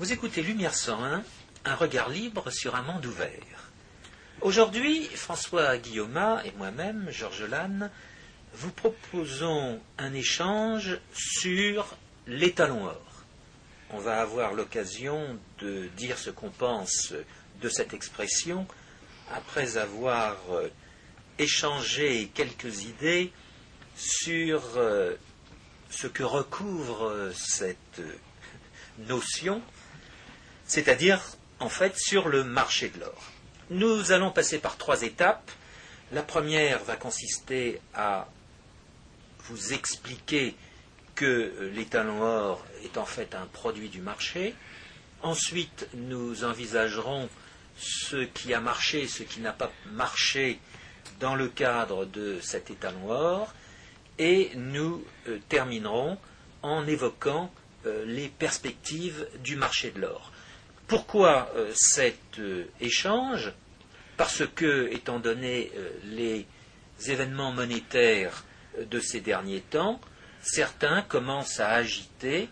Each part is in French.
Vous écoutez Lumière 101, un regard libre sur un monde ouvert. Aujourd'hui, François Guillaume et moi-même, Georges Lannes, vous proposons un échange sur l'étalon or. On va avoir l'occasion de dire ce qu'on pense de cette expression après avoir euh, échangé quelques idées sur euh, ce que recouvre euh, cette notion, c'est-à-dire en fait sur le marché de l'or. Nous allons passer par trois étapes. La première va consister à vous expliquer que l'étalon or est en fait un produit du marché. Ensuite, nous envisagerons ce qui a marché, ce qui n'a pas marché dans le cadre de cet étalon or. Et nous euh, terminerons en évoquant euh, les perspectives du marché de l'or. Pourquoi euh, cet échange? Parce que, étant donné les événements monétaires de ces derniers temps, certains commencent à agiter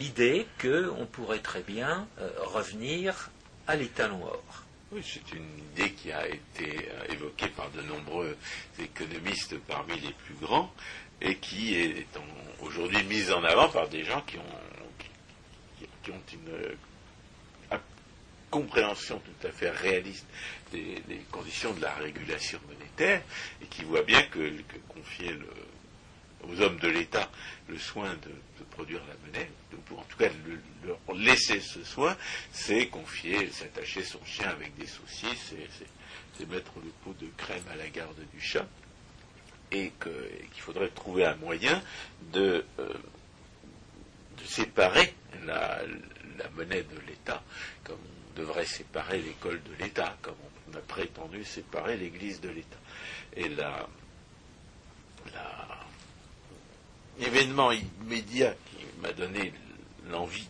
l'idée qu'on pourrait très bien revenir à l'étalon or. Oui, c'est une idée qui a été évoquée par de nombreux économistes parmi les plus grands et qui est aujourd'hui mise en avant par des gens qui ont, qui, ont une euh, compréhension tout à fait réaliste des, conditions de la régulation monétaire et qui voient bien que, confier aux hommes de l'État le soin de, produire la monnaie, ou en tout cas leur laisser ce soin, c'est confier, s'attacher son chien avec des saucisses, c'est mettre le pot de crème à la garde du chat et qu'il faudrait trouver un moyen de, euh, séparer la, monnaie de l'État, comme devrait séparer l'école de l'État, comme on a prétendu séparer l'Église de l'État. Et la, l'événement immédiat qui m'a donné l'envie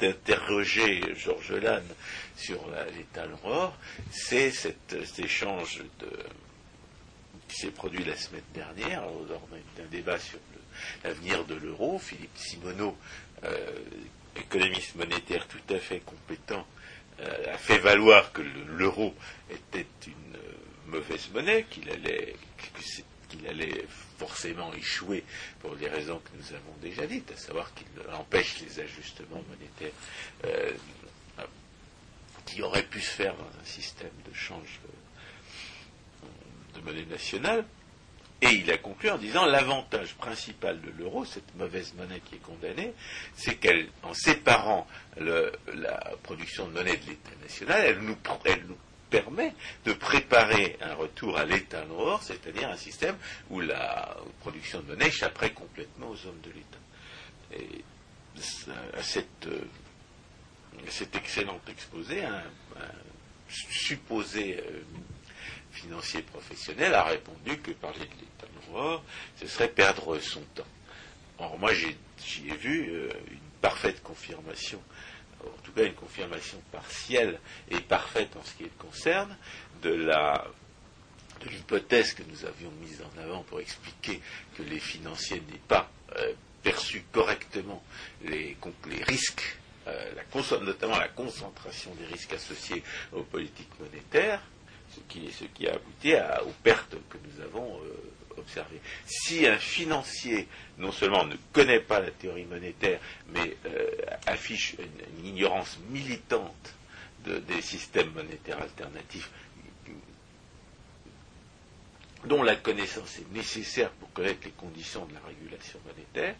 d'interroger Georges Lannes sur l'État or, c'est cet échange qui s'est produit la semaine dernière, lors d'un débat sur l'avenir de l'euro. Philippe Simoneau, économiste monétaire tout à fait compétent, a fait valoir que l'euro était une euh, mauvaise monnaie, qu'il allait, qu'il allait forcément échouer pour les raisons que nous avons déjà dites, à savoir qu'il empêche les ajustements monétaires qui auraient pu se faire dans un système de change de monnaie nationale. Et il a conclu en disant l'avantage principal de l'euro, cette mauvaise monnaie qui est condamnée, c'est qu'en séparant la production de monnaie de l'État national, elle nous, permet de préparer un retour à l'État noir, c'est-à-dire un système où la production de monnaie échapperait complètement aux hommes de l'État. Et à cette, cet excellent exposé, un, supposé euh, financier professionnel a répondu que parler de l'État noir, ce serait perdre son temps. Or, moi, j'y ai, vu euh, une parfaite confirmation, en tout cas une confirmation partielle et parfaite en ce qui le concerne, de l'hypothèse que nous avions mise en avant pour expliquer que les financiers n'aient pas euh, perçu correctement les, les risques, euh, notamment la concentration des risques associés aux politiques monétaires, ce qui, a abouti aux pertes que nous avons euh, observées. Si un financier non seulement ne connaît pas la théorie monétaire, mais euh, affiche une, ignorance militante des systèmes monétaires alternatifs, dont la connaissance est nécessaire pour connaître les conditions de la régulation monétaire,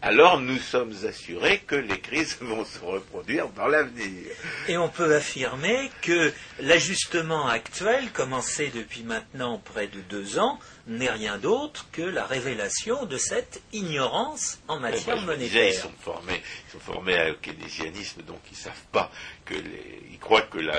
alors nous sommes assurés que les crises vont se reproduire dans l'avenir. Et on peut affirmer que l'ajustement actuel, commencé depuis maintenant près de deux ans, n'est rien d'autre que la révélation de cette ignorance en matière monétaire. ils sont formés, ils sont formés à keynésianisme, donc ils ne savent pas que les, ils croient que les,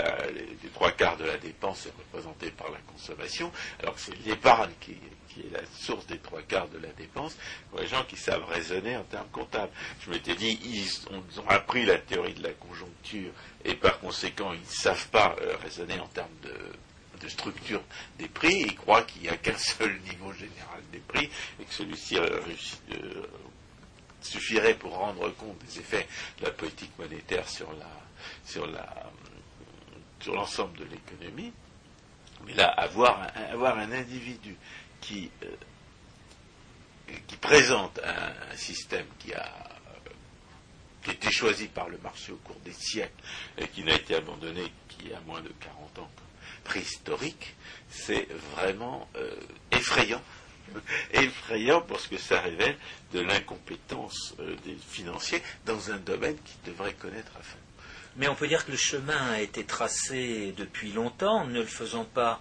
trois quarts de la dépense est représentée par la consommation, alors que c'est l'épargne qui, qui est la source des trois quarts de la dépense, pour les gens qui savent raisonner en termes comptables. Je m'étais dit, ils ont, appris la théorie de la conjoncture et par conséquent, ils ne savent pas euh, raisonner en termes de, structure des prix. Ils croient qu'il n'y a qu'un seul niveau général des prix et que celui-ci euh, suffirait pour rendre compte des effets de la politique monétaire sur la sur la sur l'ensemble de l'économie. Mais là, avoir un, un individu qui euh, qui présente un, système qui a qui a été choisi par le marché au cours des siècles et qui n'a été abandonné qu'il y a moins de 40 ans préhistorique, c'est vraiment euh, effrayant effrayant parce que ça révèle de l'incompétence euh, des financiers dans un domaine qui devrait connaître à fond. Mais on peut dire que le chemin a été tracé depuis longtemps, ne le faisant pas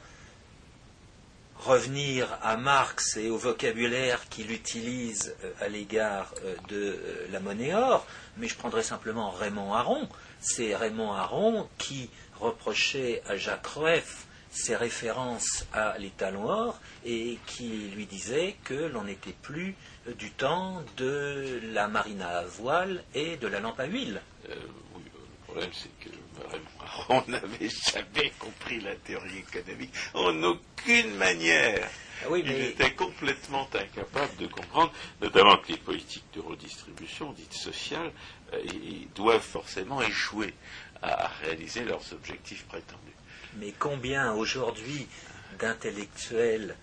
revenir à Marx et au vocabulaire qu'il utilise euh, à l'égard de la monnaie or, mais je prendrai simplement Raymond Aron. C'est Raymond Aron qui reprochait à Jacques Rueff ses références à l'étalon or et qui lui disait que l'on n'était plus du temps de la marine à voile et de la lampe à huile. Euh, oui, le problème c'est que on n'avait jamais compris la théorie économique en aucune manière. Ah oui, mais... Il était complètement incapable de comprendre, notamment que les politiques de redistribution, dites sociales, euh, doivent forcément échouer à réaliser leurs objectifs prétendus mais combien aujourd'hui d'intellectuels,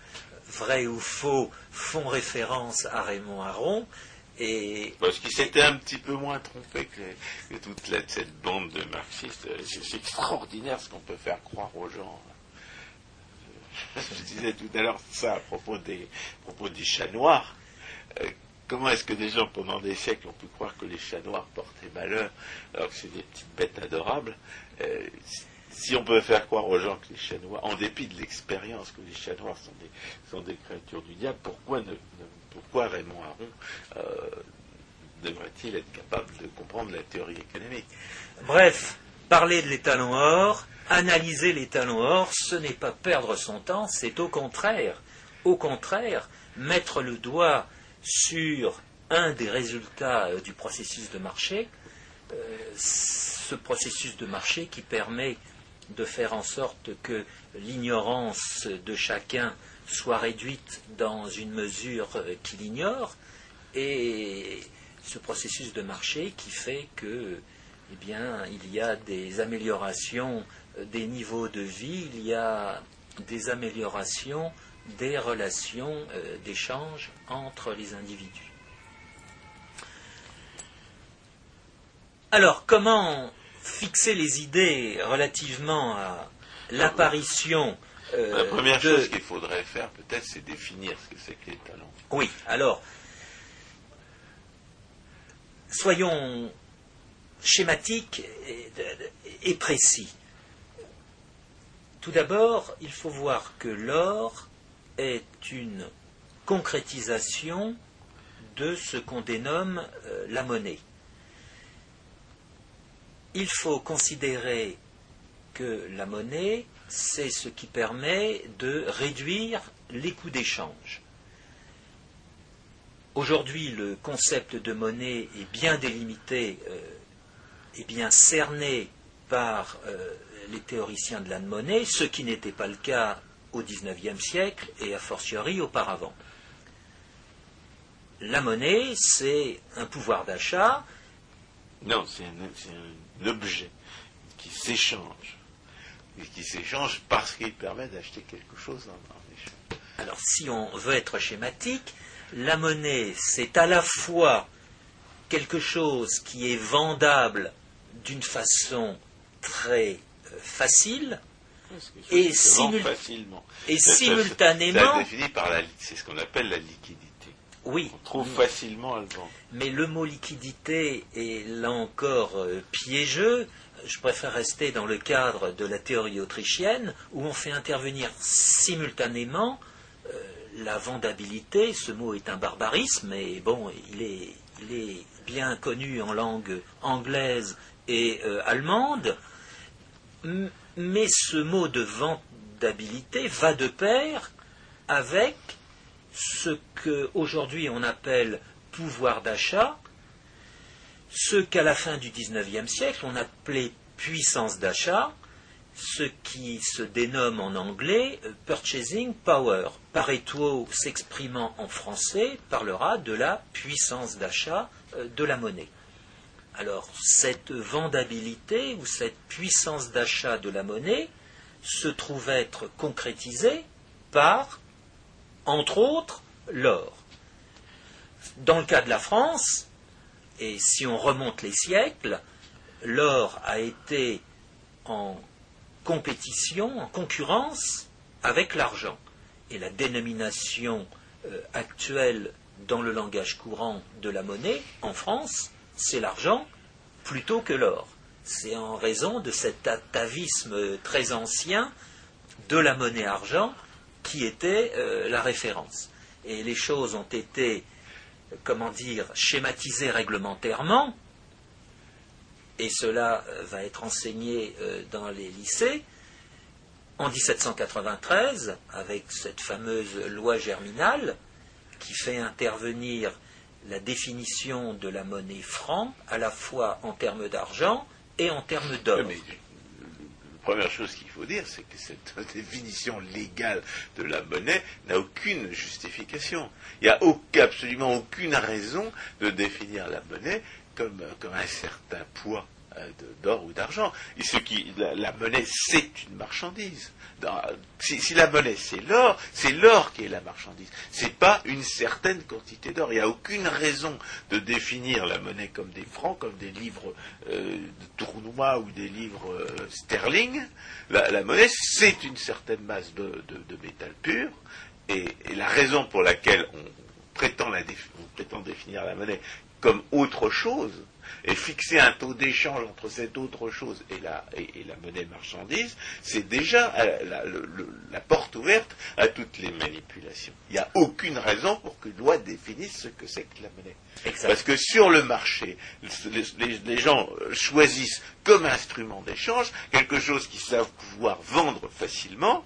vrais ou faux, font référence à Raymond Aron et Parce qu'il s'était un petit peu moins trompé que, toute cette bande de marxistes. C'est extraordinaire ce qu'on peut faire croire aux gens. Je disais tout à l'heure ça à propos des, propos des chats noirs. Euh, comment est-ce que des gens pendant des siècles ont pu croire que les chats noirs portaient malheur alors que c'est des petites bêtes adorables euh, si on peut faire croire aux gens que les chats noirs, en dépit de l'expérience que les chats noirs sont des, créatures du diable, pourquoi, Raymond Aron euh, devrait-il être capable de comprendre la théorie économique? Bref, parler de l'étalon or, analyser l'étalon or, ce n'est pas perdre son temps, c'est au contraire, au contraire, mettre le doigt sur un des résultats euh, du processus de marché, euh, ce processus de marché qui permet de faire en sorte que l'ignorance de chacun soit réduite dans une mesure qu'il ignore, et ce processus de marché qui fait que, eh bien, il y a des améliorations des niveaux de vie, il y a des améliorations des relations euh, d'échange entre les individus. Alors, comment fixer les idées relativement à l'apparition. Euh, la première chose qu'il faudrait faire, peut-être, c'est définir ce que c'est que les talents. Oui, alors, soyons schématiques et, précis. Tout d'abord, il faut voir que l'or est une concrétisation de ce qu'on dénomme euh, la monnaie il faut considérer que la monnaie, c'est ce qui permet de réduire les coûts d'échange. Aujourd'hui, le concept de monnaie est bien délimité euh, et bien cerné par euh, les théoriciens de la monnaie, ce qui n'était pas le cas au XIXe siècle et a fortiori auparavant. La monnaie, c'est un pouvoir d'achat. Non, c'est un, l'objet qui s'échange, et qui s'échange parce qu'il permet d'acheter quelque chose en, échange. Alors si on veut être schématique, la monnaie, c'est à la fois quelque chose qui est vendable d'une façon très euh, facile, et, facilement. et simultanément. C'est ce qu'on appelle la liquidité. Oui. On trouve facilement à le vendre. Mais le mot liquidité est là encore euh, piégeux. Je préfère rester dans le cadre de la théorie autrichienne où on fait intervenir simultanément euh, la vendabilité. Ce mot est un barbarisme, mais bon, il est, bien connu en langue anglaise et euh, allemande. Mais ce mot de vendabilité va de pair avec ce qu'aujourd'hui on appelle pouvoir d'achat, ce qu'à la fin du XIXe siècle on appelait puissance d'achat, ce qui se dénomme en anglais euh, purchasing power. Pareto s'exprimant en français parlera de la puissance d'achat euh, de la monnaie. Alors, cette vendabilité ou cette puissance d'achat de la monnaie se trouve être concrétisée par, entre autres, l'or. Dans le cas de la France, et si on remonte les siècles, l'or a été en compétition, en concurrence avec l'argent. Et la dénomination euh, actuelle dans le langage courant de la monnaie en France, c'est l'argent plutôt que l'or. C'est en raison de cet atavisme très ancien de la monnaie argent qui était euh, la référence. Et les choses ont été, comment dire, schématisées réglementairement, et cela euh, va être enseigné euh, dans les lycées, en 1793, avec cette fameuse loi germinale qui fait intervenir la définition de la monnaie franc, à la fois en termes d'argent et en termes d'or. La première chose qu'il faut dire, c'est que cette définition légale de la monnaie n'a aucune justification. Il n'y a absolument aucune raison de définir la monnaie comme, un certain poids d'or ou d'argent. La, la monnaie, c'est une marchandise si, la monnaie c'est l'or, c'est l'or qui est la marchandise. C'est pas une certaine quantité d'or. Il n'y a aucune raison de définir la monnaie comme des francs, comme des livres euh, de tournois ou des livres euh, sterling. La, monnaie c'est une certaine masse de, métal pur. Et, la raison pour laquelle on prétend définir la monnaie comme autre chose, et fixer un taux d'échange entre cette autre chose et la, et, la monnaie marchandise, c'est déjà euh, la, porte ouverte à toutes les manipulations. Il n'y a aucune raison pour qu'une loi définisse ce que c'est que la monnaie. Parce que sur le marché, les, gens choisissent comme instrument d'échange quelque chose qu'ils savent pouvoir vendre facilement,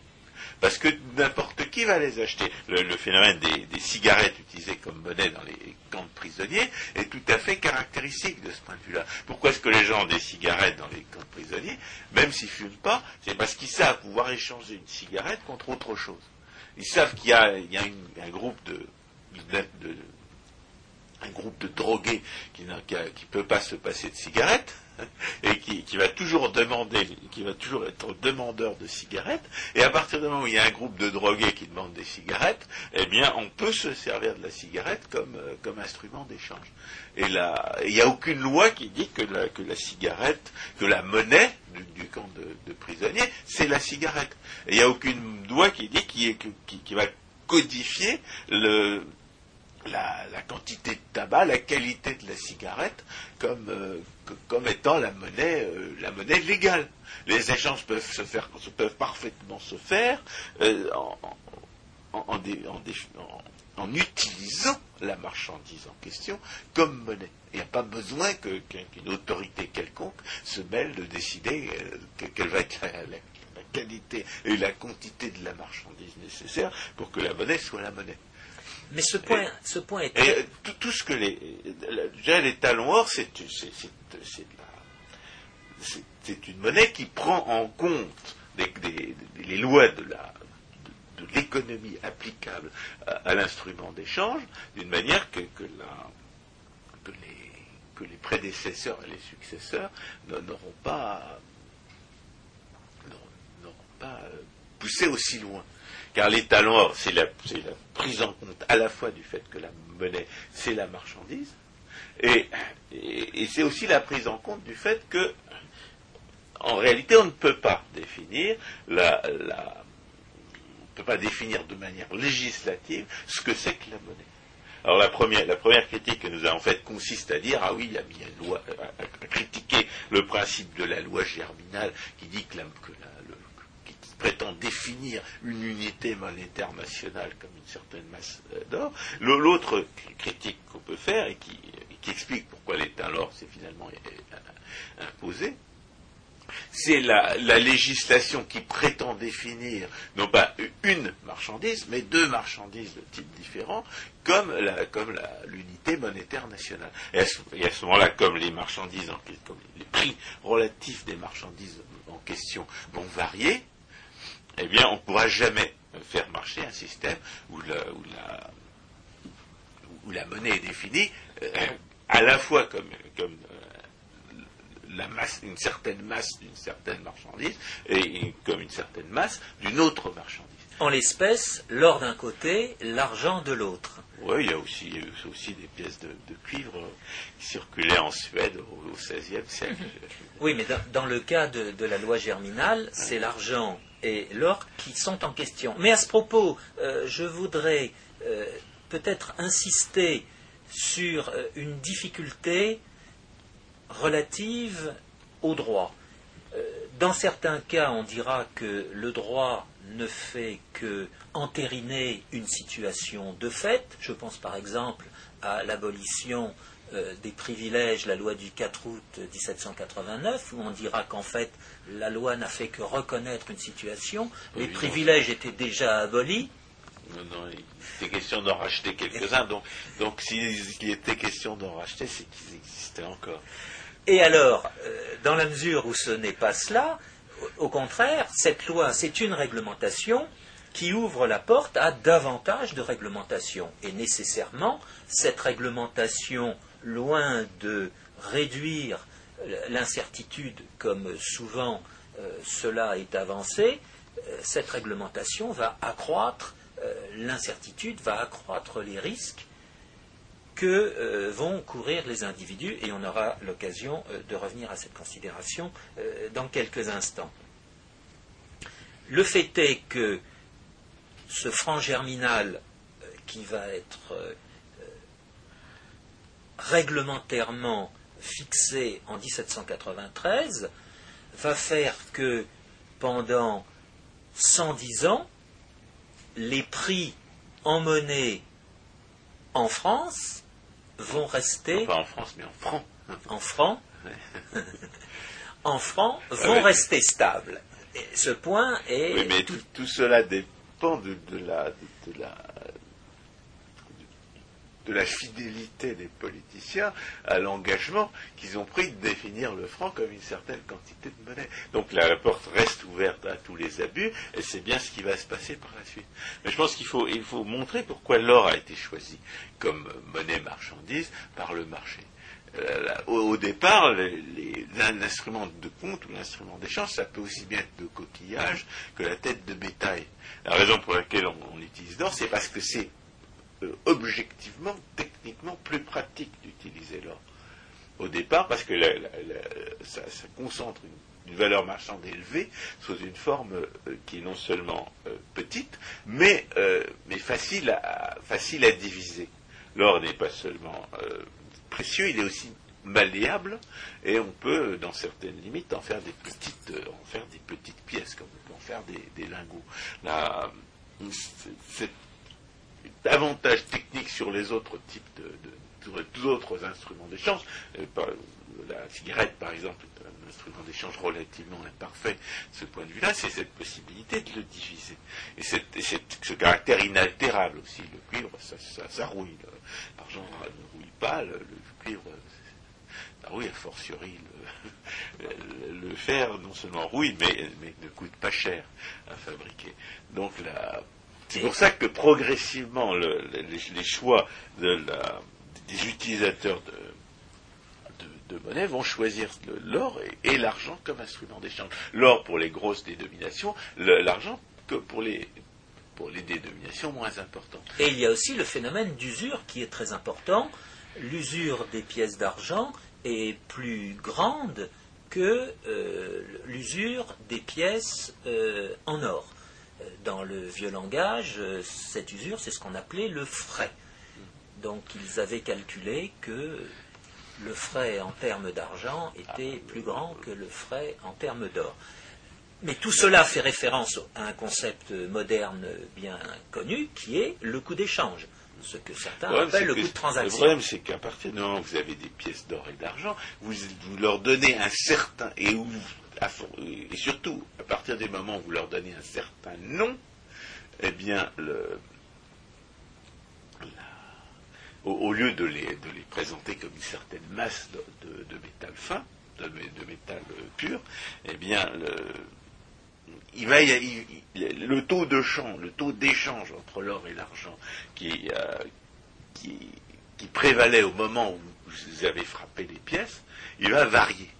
parce que n'importe qui va les acheter. Le, phénomène des, cigarettes utilisées comme monnaie dans les camps de prisonniers est tout à fait caractéristique de ce point de vue-là. Pourquoi est-ce que les gens ont des cigarettes dans les camps de prisonniers, même s'ils ne fument pas C'est parce qu'ils savent pouvoir échanger une cigarette contre autre chose. Ils savent qu'il y a, un groupe de, un groupe de drogués qui ne peut pas se passer de cigarettes, et qui, va toujours demander, qui va toujours être demandeur de cigarettes, et à partir du moment où il y a un groupe de drogués qui demande des cigarettes, eh bien, on peut se servir de la cigarette comme, euh, instrument d'échange. Et là, il n'y a aucune loi qui dit que la, cigarette, que la monnaie du, camp de, prisonniers, c'est la cigarette. Et il n'y a aucune loi qui dit qui, qui va codifier le, la, quantité de tabac, la qualité de la cigarette comme, euh, étant la monnaie, euh, la monnaie légale. Les échanges peuvent se faire, parfaitement se faire euh, en, utilisant la marchandise en question comme monnaie. Il n'y a pas besoin qu'une autorité quelconque se mêle de décider quelle va être la, qualité et la quantité de la marchandise nécessaire pour que la monnaie soit la monnaie. Mais ce point, ce point est. Et, tout, ce que les. Déjà, les talons or, c'est une monnaie qui prend en compte les lois de la de l'économie applicable à, l'instrument d'échange d'une manière que, que, que, les, que, les, prédécesseurs et les successeurs n'auront pas, pas poussé aussi loin. Car les c'est la, prise en compte à la fois du fait que la monnaie, c'est la marchandise, et, c'est aussi la prise en compte du fait que, en réalité, on ne peut pas définir la, peut pas définir de manière législative ce que c'est que la monnaie. Alors la première, critique que nous avons faite consiste à dire ah oui, il a bien une loi, à, critiquer le principe de la loi germinale qui dit que la, que prétend définir une unité monétaire nationale comme une certaine masse euh, d'or. L'autre critique qu'on peut faire et qui, explique pourquoi l'État l'or s'est finalement euh, imposé, c'est la, législation qui prétend définir non pas une marchandise, mais deux marchandises de type différent, comme l'unité monétaire nationale. Et à ce, moment-là, comme les marchandises, comme les prix relatifs des marchandises en question vont varier, eh bien, on ne pourra jamais faire marcher un système où la, monnaie est définie euh, à la fois comme, comme la masse, une certaine masse d'une certaine marchandise et comme une certaine masse d'une autre marchandise. En l'espèce, l'or d'un côté, l'argent de l'autre. Oui, il y a aussi, aussi des pièces de, cuivre qui circulaient en Suède au XVIe siècle. Oui, mais dans, le cas de, la loi germinale, c'est l'argent et l'or qui sont en question. Mais à ce propos, euh, je voudrais euh, peut-être insister sur euh, une difficulté relative au droit. Dans certains cas, on dira que le droit ne fait que entériner une situation de fait. Je pense par exemple à l'abolition euh, des privilèges, la loi du 4 août 1789, où on dira qu'en fait la loi n'a fait que reconnaître une situation, les privilèges étaient déjà abolis. Non, non, il était question d'en racheter quelques-uns, donc, donc s'il était question d'en racheter, c'est qu'ils existaient encore. Et alors, euh, dans la mesure où ce n'est pas cela, au contraire, cette loi, c'est une réglementation qui ouvre la porte à davantage de réglementation. Et nécessairement, cette réglementation, loin de réduire l'incertitude comme souvent euh, cela est avancé, euh, cette réglementation va accroître l'incertitude, va accroître les risques que euh, vont courir les individus, et on aura l'occasion euh, de revenir à cette considération euh, dans quelques instants. Le fait est que ce franc germinal qui va être réglementairement fixé en 1793 va faire que pendant 110 ans, les prix en monnaie en France vont rester. pas en France, mais en francs. En francs. en francs vont rester stables. ce point est. Oui, mais tout, cela dépend de, la, de, la, de la fidélité des politiciens à l'engagement qu'ils ont pris de définir le franc comme une certaine quantité de monnaie. Donc la porte reste ouverte à tous les abus, et c'est bien ce qui va se passer par la suite. Mais je pense qu'il faut, il faut montrer pourquoi l'or a été choisi comme monnaie marchandise par le marché. Euh, au, départ, l'instrument de compte ou l'instrument d'échange, ça peut aussi bien être de coquillage que la tête de bétail. La raison pour laquelle on utilise l'or, c'est parce que c'est objectivement, techniquement plus pratique d'utiliser l'or. Au départ, parce que ça, concentre une, valeur marchande élevée sous une forme euh, qui est non seulement euh, petite, mais, facile, à, facile à diviser. L'or n'est pas seulement précieux, il est aussi malléable et on peut, dans certaines limites, en faire des petites, en faire des petites pièces, comme on peut en faire des, lingots. La, davantage technique sur les autres types de, de, autres instruments d'échange. Euh, la cigarette, par exemple, est un instrument d'échange relativement imparfait de ce point de vue-là, c'est cette possibilité de le diviser. Et, ce caractère inaltérable aussi. Le cuivre, ça, rouille. L'argent ne rouille pas, le, cuivre, ça rouille, a fortiori le, le, fer, non seulement rouille, mais, mais ne coûte pas cher à fabriquer. Donc la, c'est pour ça que progressivement, les, choix des utilisateurs de, monnaie vont choisir l'or et, l'argent comme instrument d'échange. L'or pour les grosses dénominations, l'argent pour les, pour dénominations moins importantes. Et il y a aussi le phénomène d'usure qui est très important. L'usure des pièces d'argent est plus grande que euh, l'usure des pièces euh, en or dans le vieux langage, euh, cette usure, c'est ce qu'on appelait le frais. Donc ils avaient calculé que le frais en termes d'argent était plus grand que le frais en termes d'or. Mais tout cela fait référence à un concept moderne bien connu qui est le coût d'échange ce que certains appellent le coût de transaction. Le problème, c'est qu'à partir du moment où vous avez des pièces d'or et d'argent, vous, vous, leur donnez un certain, et où et surtout, à partir du moment où vous leur donnez un certain nom, eh bien, au, lieu de les, présenter comme une certaine masse de, métal fin, de, métal pur, eh bien, le, il va, le taux de change, le taux d'échange entre l'or et l'argent qui, euh, qui, qui, prévalait au moment où vous avez frappé les pièces, il va varier.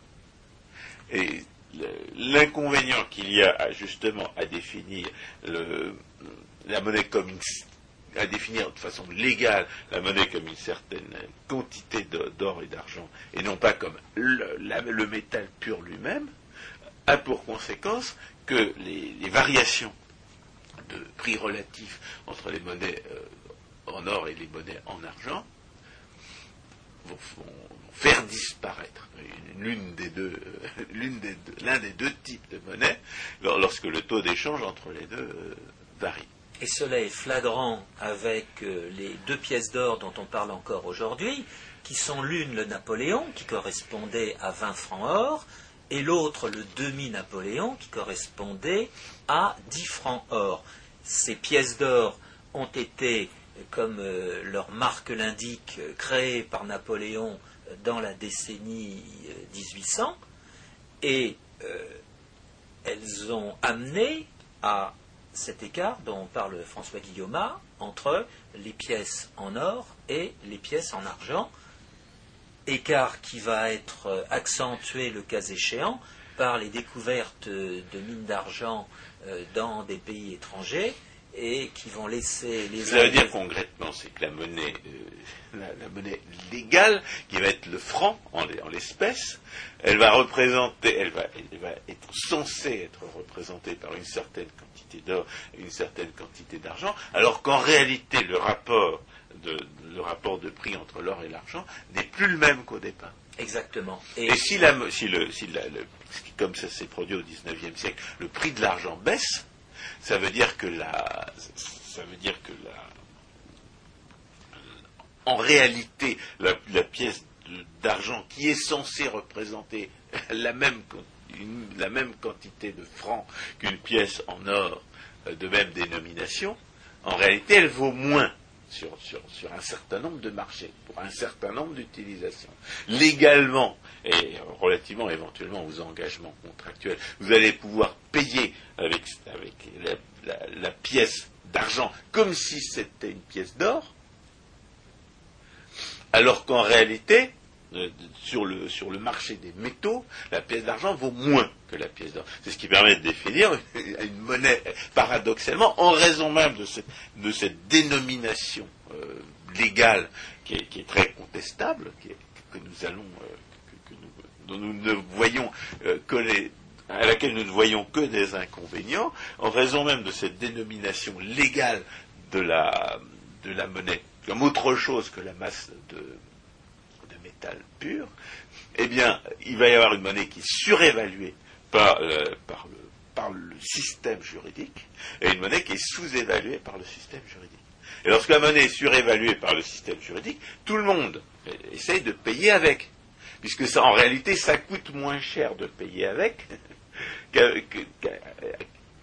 L'inconvénient qu'il y a justement à définir la monnaie comme une, à définir de façon légale la monnaie comme une certaine quantité d'or et d'argent, et non pas comme le, métal pur lui-même, a pour conséquence que les, variations de prix relatifs entre les monnaies euh, en or et les monnaies en argent vont, faire disparaître l'une des deux, euh, l'un des, deux types de monnaies lorsque le taux d'échange entre les deux euh, varie. Et cela est flagrant avec euh, les deux pièces d'or dont on parle encore aujourd'hui, qui sont l'une le Napoléon, qui correspondait à 20 francs or, et l'autre le demi-Napoléon, qui correspondait à 10 francs or. Ces pièces d'or ont été, comme leur marque l'indique, créées par Napoléon dans la décennie 1800 euh, et euh, elles ont amené à cet écart dont parle François Guillaume entre les pièces en or et les pièces en argent, écart qui va être accentué le cas échéant par les découvertes de mines d'argent euh, dans des pays étrangers et qui vont laisser les. Ça veut dire concrètement, c'est que la monnaie, euh, la, monnaie légale, qui va être le franc en, l'espèce, elle va représenter, elle va, elle va être censée être représentée par une certaine quantité d'or et une certaine quantité d'argent, alors qu'en réalité le rapport de, le rapport de prix entre l'or et l'argent n'est plus le même qu'au départ. Exactement. Et, si, la, si, le, si la, le, comme ça s'est produit au XIXe siècle, le prix de l'argent baisse, ça veut dire que la, ça veut dire que la, en réalité, la, pièce d'argent qui est censée représenter la même, quantité de francs qu'une pièce en or euh, de même dénomination, en réalité, elle vaut moins sur, un certain nombre de marchés, pour un certain nombre d'utilisations. Légalement, et relativement éventuellement aux engagements contractuels, vous allez pouvoir payer avec la, pièce d'argent comme si c'était une pièce d'or, alors qu'en réalité, euh, sur le, sur le marché des métaux, la pièce d'argent vaut moins que la pièce d'or. C'est ce qui permet de définir une monnaie, paradoxalement, en raison même de cette, dénomination euh, légale qui est, très contestable, que nous euh, ne voyons les, à laquelle nous ne voyons que des inconvénients, en raison même de cette dénomination légale de la, de la monnaie, comme autre chose que la masse de, pur, eh bien, il va y avoir une monnaie qui est surévaluée par, le, par le système juridique et une monnaie qui est sous-évaluée par le système juridique. Et lorsque la monnaie est surévaluée par le système juridique, tout le monde essaye de payer avec. Puisque en réalité, ça coûte moins cher de payer avec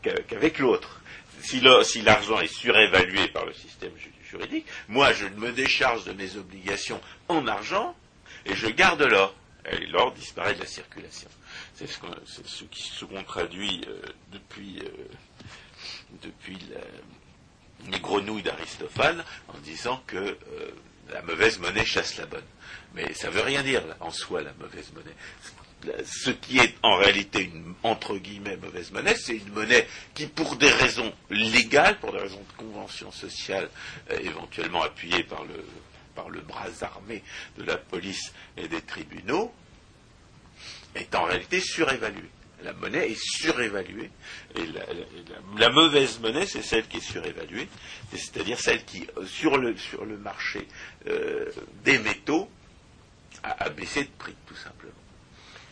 qu'avec l'autre. Si l'argent est surévalué par le système juridique, moi je me décharge de mes obligations en argent, et je garde l'or. Et l'or disparaît de la circulation. C'est ce, qui se traduit euh, depuis, euh, les grenouilles d'Aristophane en disant que euh, la mauvaise monnaie chasse la bonne. Mais ça ne veut rien dire en soi la mauvaise monnaie. Ce qui est en réalité une entre guillemets mauvaise monnaie, c'est une monnaie qui, pour des raisons légales, pour des raisons de convention sociale, éventuellement appuyée par le, par le bras armé de la police et des tribunaux, est en réalité surévaluée. La monnaie est surévaluée. Et la, mauvaise monnaie, c'est celle qui est surévaluée, c'est-à-dire celle qui, euh, sur le, marché euh, des métaux, a, a, baissé de prix, tout simplement.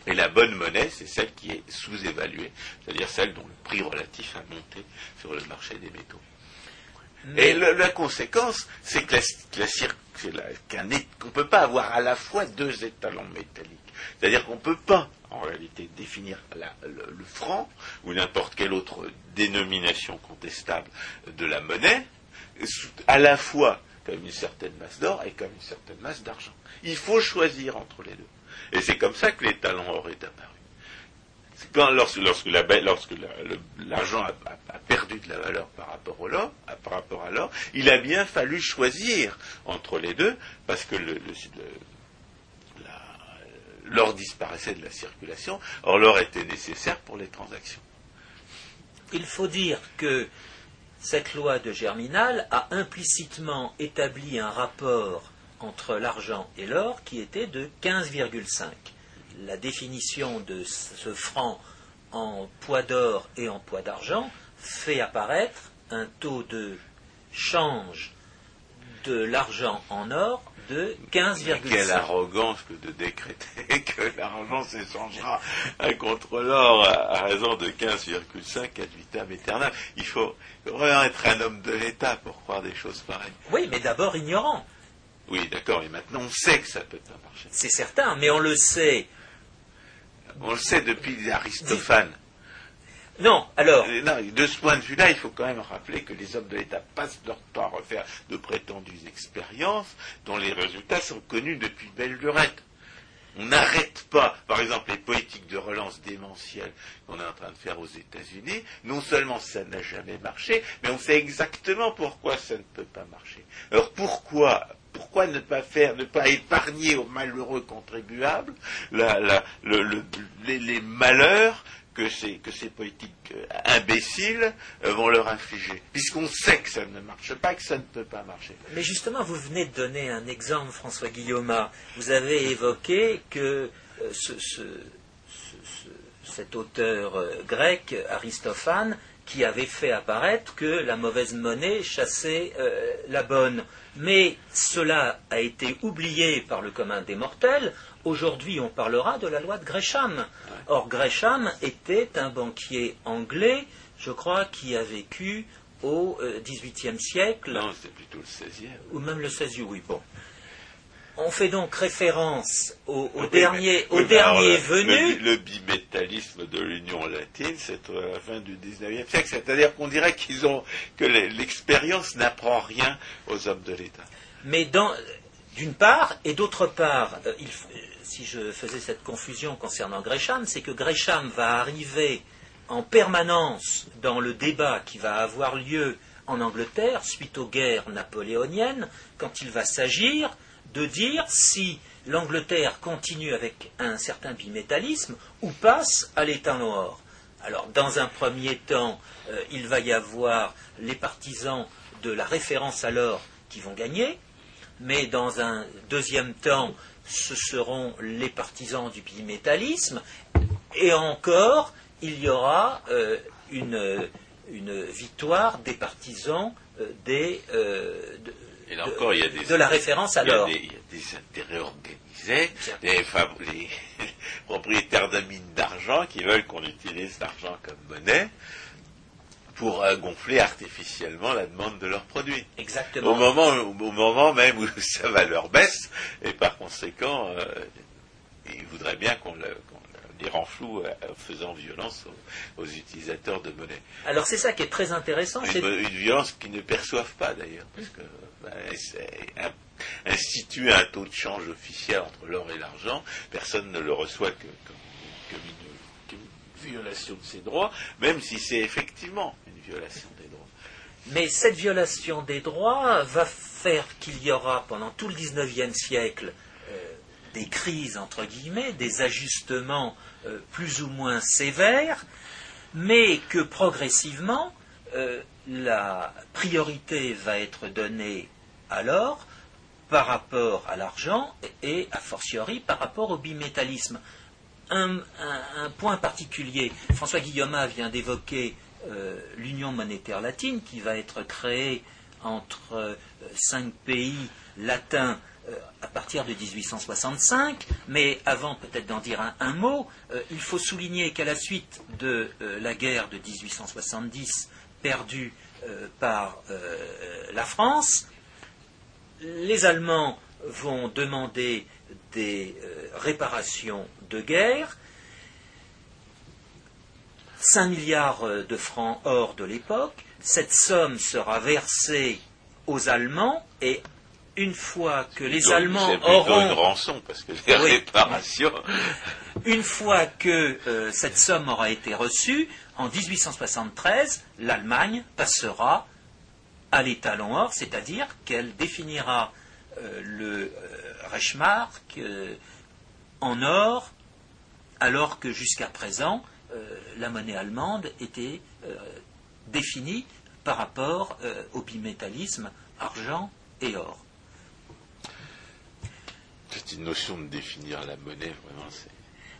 Et la bonne monnaie, c'est celle qui est sous-évaluée, c'est-à-dire celle dont le prix relatif a monté sur le marché des métaux. Et la conséquence, c'est que qu'on ne peut pas avoir à la fois deux étalons métalliques. C'est-à-dire qu'on ne peut pas, en réalité, définir le, franc ou n'importe quelle autre dénomination contestable de la monnaie à la fois comme une certaine masse d'or et comme une certaine masse d'argent. Il faut choisir entre les deux. Et c'est comme ça que l'étalon or est apparu lorsque, l'argent a, perdu de la valeur par rapport, au par rapport à l'or, il a bien fallu choisir entre les deux, parce que l'or disparaissait de la circulation. Or, l'or était nécessaire pour les transactions. Il faut dire que cette loi de Germinal a implicitement établi un rapport entre l'argent et l'or qui était de 15,5. La définition de ce franc en poids d'or et en poids d'argent fait apparaître un taux de change de l'argent en or de 15,5. Quelle arrogance que de décréter que l'argent s'échangera contre l'or à raison de 15,5 ad vitam aeternam. Il faut vraiment être un homme de l'État pour croire des choses pareilles. Oui, mais d'abord ignorant. Oui, d'accord, et maintenant on sait que ça peut pas marcher. C'est certain, mais on le sait. On le sait depuis Aristophane. Non, alors. de ce point de vue-là, il faut quand même rappeler que les hommes de l'État passent leur temps à refaire de prétendues expériences dont les résultats sont connus depuis belle lurette. On n'arrête pas, par exemple, les politiques de relance démentielle qu'on est en train de faire aux États-Unis. Non seulement ça n'a jamais marché, mais on sait exactement pourquoi ça ne peut pas marcher. Alors pourquoi pourquoi ne pas faire, ne pas épargner aux malheureux contribuables les, malheurs que ces, que ces politiques euh, imbéciles euh, vont leur infliger, puisqu'on sait que ça ne marche pas, que ça ne peut pas marcher. Mais justement, vous venez de donner un exemple, François Guillaume. Vous avez évoqué que euh, cet auteur grec, Aristophane, qui avait fait apparaître que la mauvaise monnaie chassait la bonne. Mais cela a été oublié par le commun des mortels. Aujourd'hui, on parlera de la loi de Gresham. Or, Gresham était un banquier anglais, je crois, qui a vécu au XVIIIe euh, siècle. Non, c'était plutôt le XVIe. Ou même le XVIe, oui. Bon. On fait donc référence au, dernier, au dernier venu. Le, bimétallisme de l'Union latine, c'est à la fin du XIXe siècle. C'est-à-dire qu'on dirait qu'ils ont que l'expérience n'apprend rien aux hommes de l'État. Mais d'une part, et d'autre part, euh, il, si je faisais cette confusion concernant Gresham, c'est que Gresham va arriver en permanence dans le débat qui va avoir lieu en Angleterre suite aux guerres napoléoniennes, quand il va s'agir de dire si l'Angleterre continue avec un certain bimétallisme ou passe à l'état noir. Alors, dans un premier temps, euh, il va y avoir les partisans de la référence à l'or qui vont gagner, mais dans un deuxième temps, ce seront les partisans du bimétallisme, et encore, il y aura euh, une, victoire des partisans euh, des, euh, de, la référence à l'or. Il y a des intérêts organisés, les, les propriétaires de mines d'argent qui veulent qu'on utilise l'argent comme monnaie pour gonfler artificiellement la demande de leurs produits. Exactement. Au moment, au moment même où sa valeur baisse, et par conséquent, euh, ils voudraient bien qu'on les renfloue euh, en faisant violence aux, utilisateurs de monnaie. Alors c'est ça qui est très intéressant. Une, une violence qu'ils ne perçoivent pas d'ailleurs, parce que ben, instituer un taux de change officiel entre l'or et l'argent, personne ne le reçoit que, comme une violation de ses droits, même si c'est effectivement violation des droits. Mais cette violation des droits va faire qu'il y aura pendant tout le XIXe siècle euh, des crises, entre guillemets, des ajustements euh, plus ou moins sévères, mais que progressivement, euh, la priorité va être donnée à l'or par rapport à l'argent et, a fortiori par rapport au bimétallisme. Un, un point particulier, François Guillaume vient d'évoquer euh, l'Union monétaire latine qui va être créée entre euh, cinq pays latins euh, à partir de 1865, mais avant peut-être d'en dire un, mot, il faut souligner qu'à la suite de la guerre de 1870 perdue par la France, les Allemands vont demander des réparations de guerre 5 milliards euh, de francs or de l'époque. Cette somme sera versée aux Allemands et une fois que les Allemands auront une rançon parce que les réparations. Une fois que euh, cette somme aura été reçue, en 1873, l'Allemagne passera à l'étalon or, c'est-à-dire qu'elle définira euh, le Reichsmark en or, alors que jusqu'à présent, la monnaie allemande était définie par rapport au bimétallisme argent et or. C'est une notion de définir la monnaie, vraiment.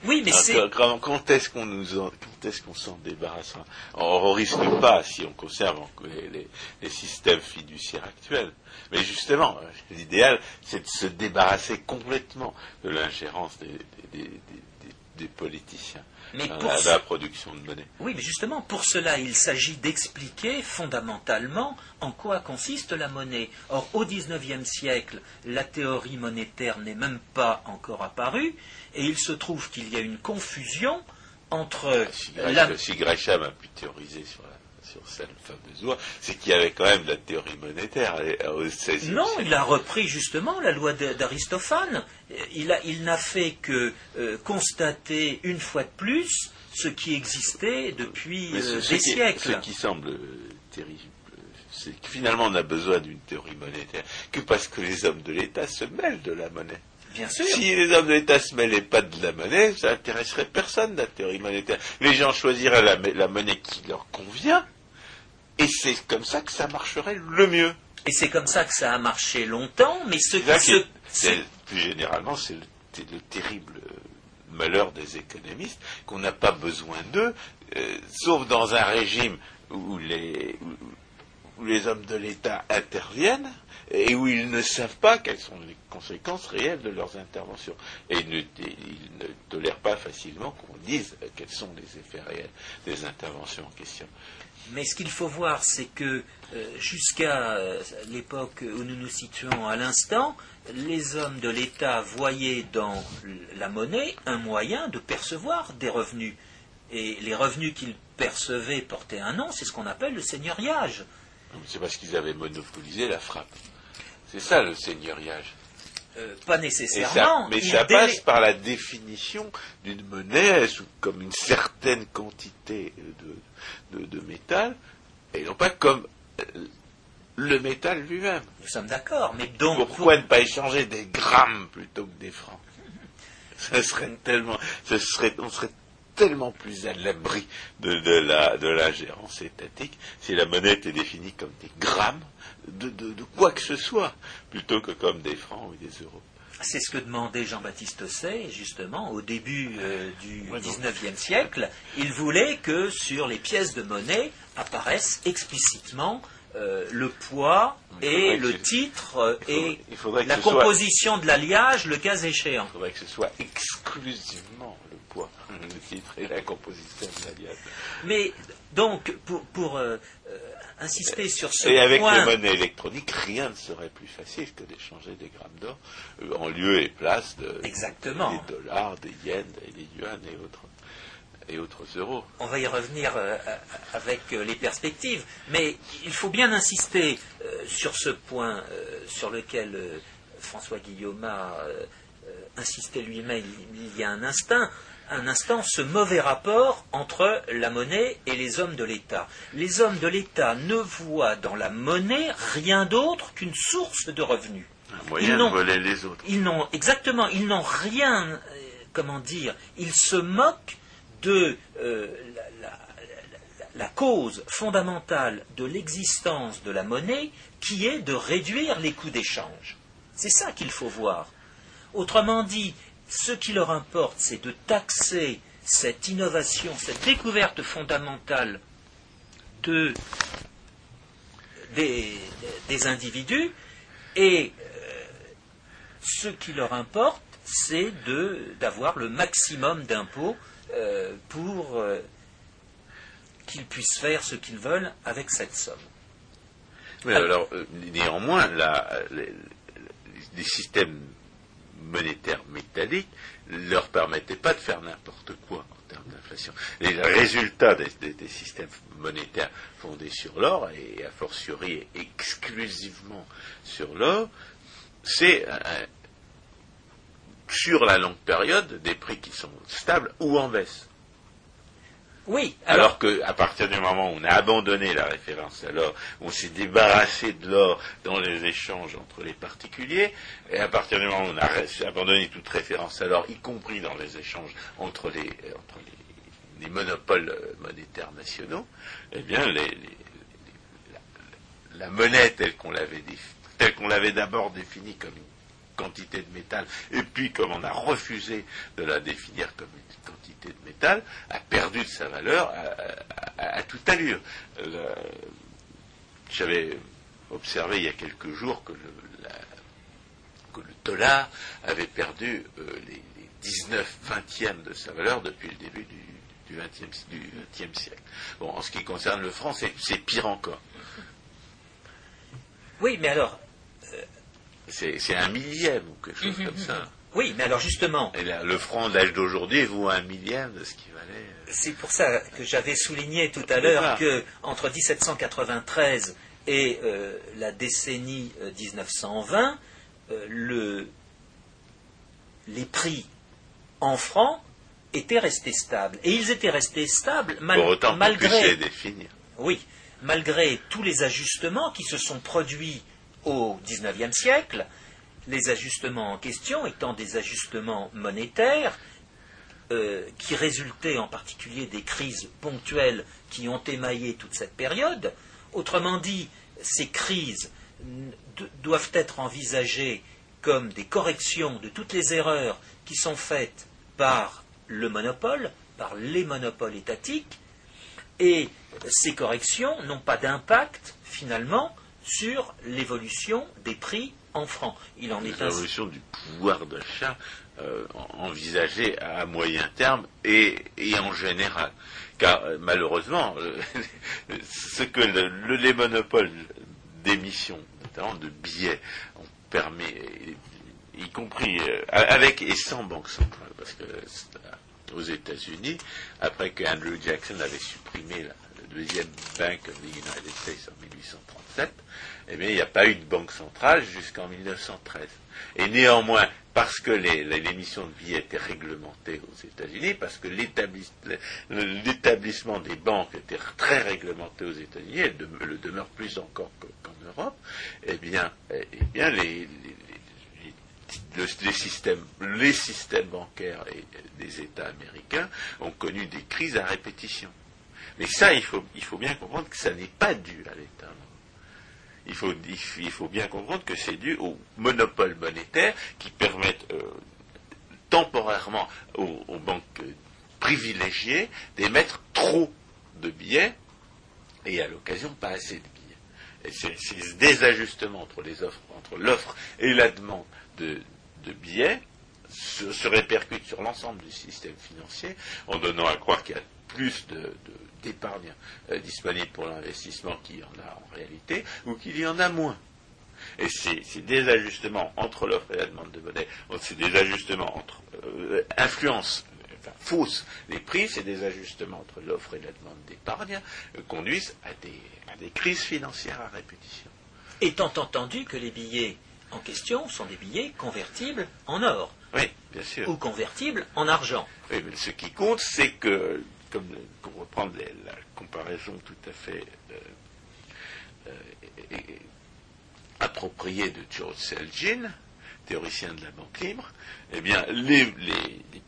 Oui, mais c'est. Quand, est-ce qu'on nous quand est-ce qu'on s'en débarrassera On ne risque pas si on conserve les, systèmes fiduciaires actuels. Mais justement, l'idéal, c'est de se débarrasser complètement de l'ingérence des politiciens mais pour la, production de monnaie. Oui, mais justement, pour cela, il s'agit d'expliquer fondamentalement en quoi consiste la monnaie. Or, au XIXe siècle, la théorie monétaire n'est même pas encore apparue, et il se trouve qu'il y a une confusion entre... Si, la... si Gresham a pu théoriser sur la sur cette fameuse loi, c'est qu'il y avait quand même la théorie monétaire au XVIe Non, il a repris justement la loi d'Aristophane. Il, il n'a fait que euh, constater une fois de plus ce qui existait depuis euh, des siècles. ce qui semble terrible, c'est que finalement on a besoin d'une théorie monétaire que parce que les hommes de l'État se mêlent de la monnaie. Bien sûr. Si les hommes de l'État se mêlaient pas de la monnaie, ça n'intéresserait personne, la théorie monétaire. Les gens choisiraient la monnaie qui leur convient, et c'est comme ça que ça marcherait le mieux. Et c'est comme ça que ça a marché longtemps, mais ce qui Plus généralement, c'est le, terrible malheur des économistes qu'on n'a pas besoin d'eux, euh, sauf dans un régime où les, où les hommes de l'État interviennent et où ils ne savent pas quelles sont les conséquences réelles de leurs interventions. Et ils ne, tolèrent pas facilement qu'on dise quels sont les effets réels des interventions en question. Mais ce qu'il faut voir, c'est que euh, jusqu'à euh, l'époque où nous nous situons à l'instant, les hommes de l'État voyaient dans la monnaie un moyen de percevoir des revenus. Et les revenus qu'ils percevaient portaient un nom, c'est ce qu'on appelle le seigneuriage. C'est parce qu'ils avaient monopolisé la frappe. C'est ça le seigneuriage. Euh, pas nécessairement. mais ça passe par la définition d'une monnaie comme une certaine quantité de, métal, et non pas comme euh, le métal lui-même. Nous sommes d'accord, mais donc. Pourquoi ne pas échanger des grammes plutôt que des francs? Ce serait tellement. Serait, on serait tellement plus à l'abri de, la, de l'ingérence étatique si la monnaie était définie comme des grammes de, quoi que ce soit, plutôt que comme des francs ou des euros. C'est ce que demandait Jean-Baptiste Say, justement, au début euh, du XIXe siècle. Il voulait que sur les pièces de monnaie apparaissent explicitement euh, le poids et le titre euh, et la composition de l'alliage, le cas échéant. Il faudrait que ce soit exclusivement le titre et la composition de l'alliage. Mais donc, pour, insister sur ce point. Et avec les monnaies électroniques, rien ne serait plus facile que d'échanger des grammes d'or euh, en lieu et place de, Exactement. des dollars, des yens, des yuan et autres et autres euros. On va y revenir euh, avec euh, les perspectives, mais il faut bien insister sur ce point sur lequel François Guillaume a insisté lui-même il y a un instant, un instant ce mauvais rapport entre la monnaie et les hommes de l'État. Les hommes de l'État ne voient dans la monnaie rien d'autre qu'une source de revenus. Un moyen de voler les autres. Ils n'ont exactement, ils n'ont rien, euh, comment dire, ils se moquent de euh, la, cause fondamentale de l'existence de la monnaie, qui est de réduire les coûts d'échange. C'est ça qu'il faut voir. Autrement dit, ce qui leur importe, c'est de taxer cette innovation, cette découverte fondamentale de, des, individus, et euh, ce qui leur importe, c'est d'avoir le maximum d'impôts euh, pour euh, qu'ils puissent faire ce qu'ils veulent avec cette somme. Mais alors, néanmoins, les systèmes monétaire métallique ne leur permettait pas de faire n'importe quoi en termes d'inflation. Les résultats des, systèmes monétaires fondés sur l'or, et a fortiori exclusivement sur l'or, c'est sur la longue période des prix qui sont stables ou en baisse. Oui, alors, qu'à partir du moment où on a abandonné la référence à l'or, on s'est débarrassé de l'or dans les échanges entre les particuliers, et à partir du moment où on a abandonné toute référence à l'or, y compris dans les échanges entre les, entre les, monopoles monétaires nationaux, eh bien, la, monnaie telle qu'on l'avait telle qu'on d'abord définie comme une quantité de métal, et puis comme on a refusé de la définir comme une quantité de métal, a perdu de sa valeur à, toute allure. J'avais observé il y a quelques jours que le, dollar avait perdu euh, les, 19 vingtièmes de sa valeur depuis le début du, du, 20e, siècle. Bon, en ce qui concerne le franc, c'est pire encore. Oui, mais alors, c'est un millième ou quelque chose comme ça. Oui, mais alors justement. Et le franc d'âge d'aujourd'hui vaut un millième de ce qui valait. Euh, c'est pour ça que j'avais souligné tout à l'heure que entre 1793 et euh, la décennie 1920, euh, le, les prix en francs étaient restés stables. Et ils étaient restés stables malgré. Oui, malgré tous les ajustements qui se sont produits au XIXe siècle, les ajustements en question étant des ajustements monétaires euh, qui résultaient en particulier des crises ponctuelles qui ont émaillé toute cette période. Autrement dit, ces crises doivent être envisagées comme des corrections de toutes les erreurs qui sont faites par le monopole, par les monopoles étatiques, et ces corrections n'ont pas d'impact finalement sur l'évolution des prix en francs. L'évolution du pouvoir d'achat euh, envisagé à moyen terme et, en général. Car euh, malheureusement, ce que les monopoles d'émission, notamment de billets, ont permis, y compris euh, avec et sans banque centrale, parce que aux États-Unis, après que Andrew Jackson avait supprimé la, le deuxième Bank of the United States en 1837, eh bien, il n'y a pas eu de banque centrale jusqu'en 1913. Et néanmoins, parce que l'émission de billets était réglementée aux États-Unis, parce que l'établissement des banques était très réglementé aux États-Unis, et le demeure plus encore qu'en Europe, eh bien, les, systèmes, bancaires des États américains ont connu des crises à répétition. Mais ça, il faut bien comprendre que ça n'est pas dû à l'État il faut, bien comprendre que c'est dû au monopole monétaire qui permettent euh, temporairement aux, banques privilégiées d'émettre trop de billets et à l'occasion pas assez de billets. Et c'est ce désajustement entre l'offre et la demande de, billets se, répercute sur l'ensemble du système financier en donnant à croire qu'il y a plus de d'épargne euh, disponible pour l'investissement qu'il y en a en réalité, ou qu'il y en a moins. Et c'est des ajustements entre l'offre et la demande de monnaie, c'est des ajustements entre euh, influence, enfin fausse les prix, c'est des ajustements entre l'offre et la demande d'épargne, euh, conduisent à des, à des crises financières à répétition. Étant entendu que les billets en question sont des billets convertibles en or. Oui, bien sûr. Ou convertibles en argent. Oui, mais ce qui compte, c'est que comme pour reprendre la comparaison tout à fait euh, euh, appropriée de George Selgin, théoricien de la banque libre, eh bien, les,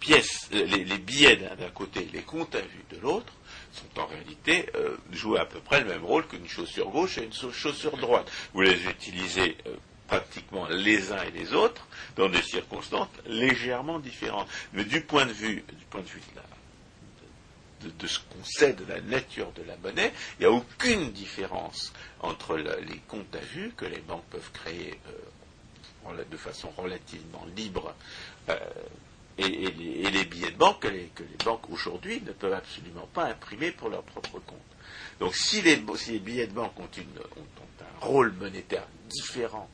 pièces, les, billets d'un côté, les comptes à vue de l'autre, sont en réalité euh, jouent à peu près le même rôle qu'une chaussure gauche et une chaussure droite. Vous les utilisez pratiquement les uns et les autres dans des circonstances légèrement différentes. Mais du point de vue, du point de vue de la, de, ce qu'on sait de la nature de la monnaie, il n'y a aucune différence entre les comptes à vue que les banques peuvent créer euh, de façon relativement libre euh, et, les, billets de banque que les, banques aujourd'hui ne peuvent absolument pas imprimer pour leur propre compte. Donc si les, billets de banque ont, un rôle monétaire différent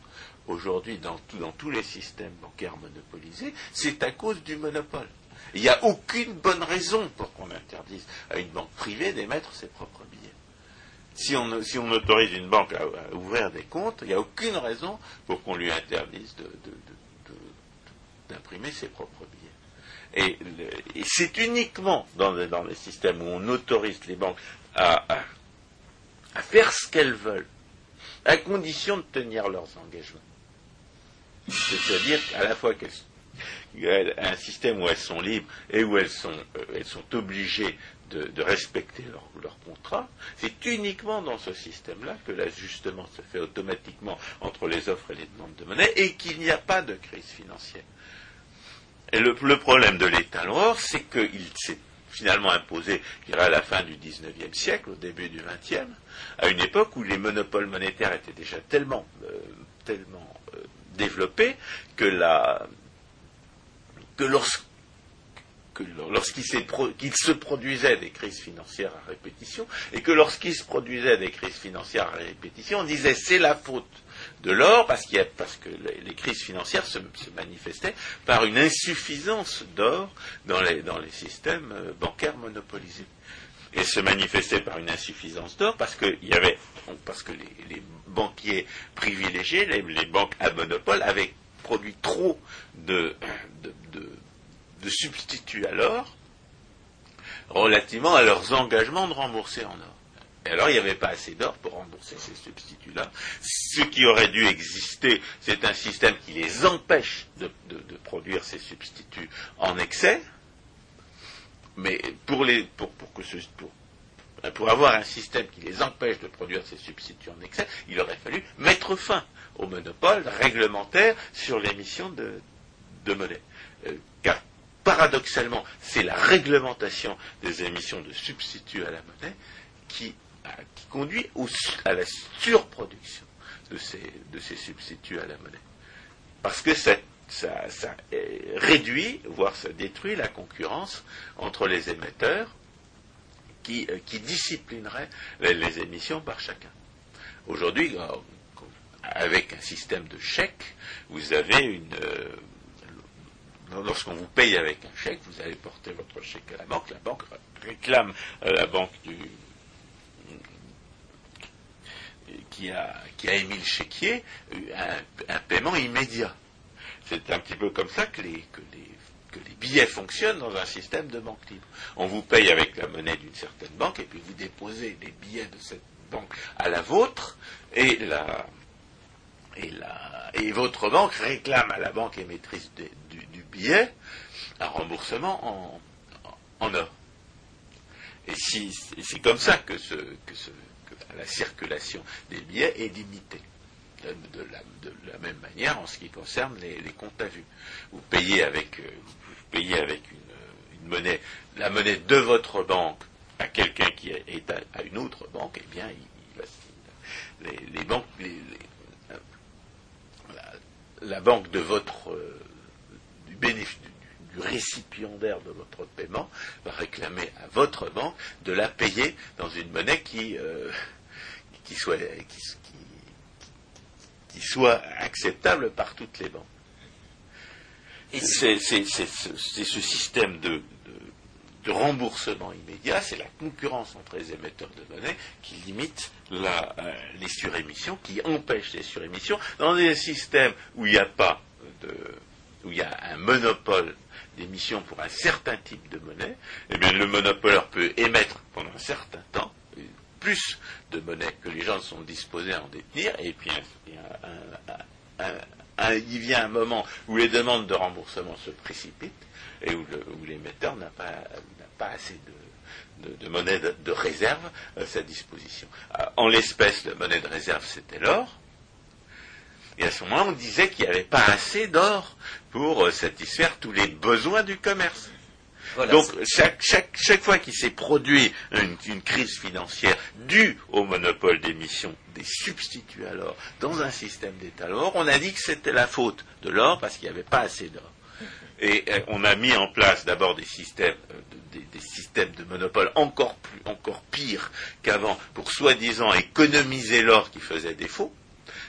aujourd'hui dans tous les systèmes bancaires monopolisés, c'est à cause du monopole. Il n'y a aucune bonne raison pour qu'on interdise à une banque privée d'émettre ses propres billets. Si on, autorise une banque à, ouvrir des comptes, il n'y a aucune raison pour qu'on lui interdise d'imprimer ses propres billets. Et, c'est uniquement dans, les systèmes où on autorise les banques à, à faire ce qu'elles veulent, à condition de tenir leurs engagements. C'est-à-dire qu'à la fois qu'elles un système où elles sont libres et où elles sont, euh, elles sont obligées de, respecter leur, leur contrat, c'est uniquement dans ce système-là que l'ajustement se fait automatiquement entre les offres et les demandes de monnaie et qu'il n'y a pas de crise financière. Et le, problème de l'État noir, c'est qu'il s'est finalement imposé, je dirais, à la fin du XIXe siècle, au début du XXe, à une époque où les monopoles monétaires étaient déjà tellement, euh, tellement euh, développés que, la, que lorsqu'il se produisait des crises financières à répétition, et que lorsqu'il se produisait des crises financières à répétition, on disait c'est la faute de l'or parce, que les, crises financières se, manifestaient par une insuffisance d'or dans les, systèmes euh, bancaires monopolisés. Et se manifestait par une insuffisance d'or parce que, y avait, parce que les, banquiers privilégiés, les, banques à monopole, avaient produit trop de substituts à l'or relativement à leurs engagements de rembourser en or. Et alors, il n'y avait pas assez d'or pour rembourser ces substituts-là. Ce qui aurait dû exister, c'est un système qui les empêche de, produire ces substituts en excès. Mais pour, les, que ce, pour avoir un système qui les empêche de produire ces substituts en excès, il aurait fallu mettre fin au monopole réglementaire sur l'émission de, monnaie. Euh, car paradoxalement, c'est la réglementation des émissions de substituts à la monnaie qui, euh, conduit à la surproduction de ces, substituts à la monnaie. Parce que ça, réduit, voire ça détruit la concurrence entre les émetteurs qui, euh, disciplineraient les, émissions par chacun. Aujourd'hui, euh, avec un système de chèques, vous avez une, lorsqu'on vous paye avec un chèque, vous allez porter votre chèque à la banque, la banque réclame à la banque qui, a, émis le chéquier un, paiement immédiat. C'est un petit peu comme ça que les, billets fonctionnent dans un système de banque libre. On vous paye avec la monnaie d'une certaine banque et puis vous déposez les billets de cette banque à la vôtre et la, et, votre banque réclame à la banque émettrice du, billet un remboursement en, or. Et c'est comme ça que, la circulation des billets est limitée. De, la, même manière en ce qui concerne les, comptes à vue. Vous payez avec, euh, payez avec une, monnaie, la monnaie de votre banque à quelqu'un qui est à, une autre banque, eh bien, les, banques, la banque de votre euh, du, bénéfice, du, récipiendaire de votre paiement va réclamer à votre banque de la payer dans une monnaie qui, euh, soit acceptable par toutes les banques. C'est ce système de, remboursement immédiat, c'est la concurrence entre les émetteurs de monnaie qui limite euh, les surémissions, qui empêche les surémissions. Dans des systèmes où il n'y a pas de, où il y a un monopole d'émission pour un certain type de monnaie, eh bien, le monopoleur peut émettre pendant un certain temps plus de monnaie que les gens sont disposés à en détenir, et puis il vient un moment où les demandes de remboursement se précipitent, et où l'émetteur n'a pas, assez de, monnaie de, réserve à sa disposition. Euh, en l'espèce, la monnaie de réserve, c'était l'or. Et à ce moment-là, on disait qu'il n'y avait pas assez d'or pour euh, satisfaire tous les besoins du commerce. Donc, chaque, fois qu'il s'est produit une, crise financière due au monopole d'émission des substituts à l'or dans un système d'État l'or, on a dit que c'était la faute de l'or parce qu'il n'y avait pas assez d'or. Et euh, on a mis en place d'abord des systèmes, euh, systèmes de monopole encore plus, encore pires qu'avant, pour soi-disant économiser l'or qui faisait défaut.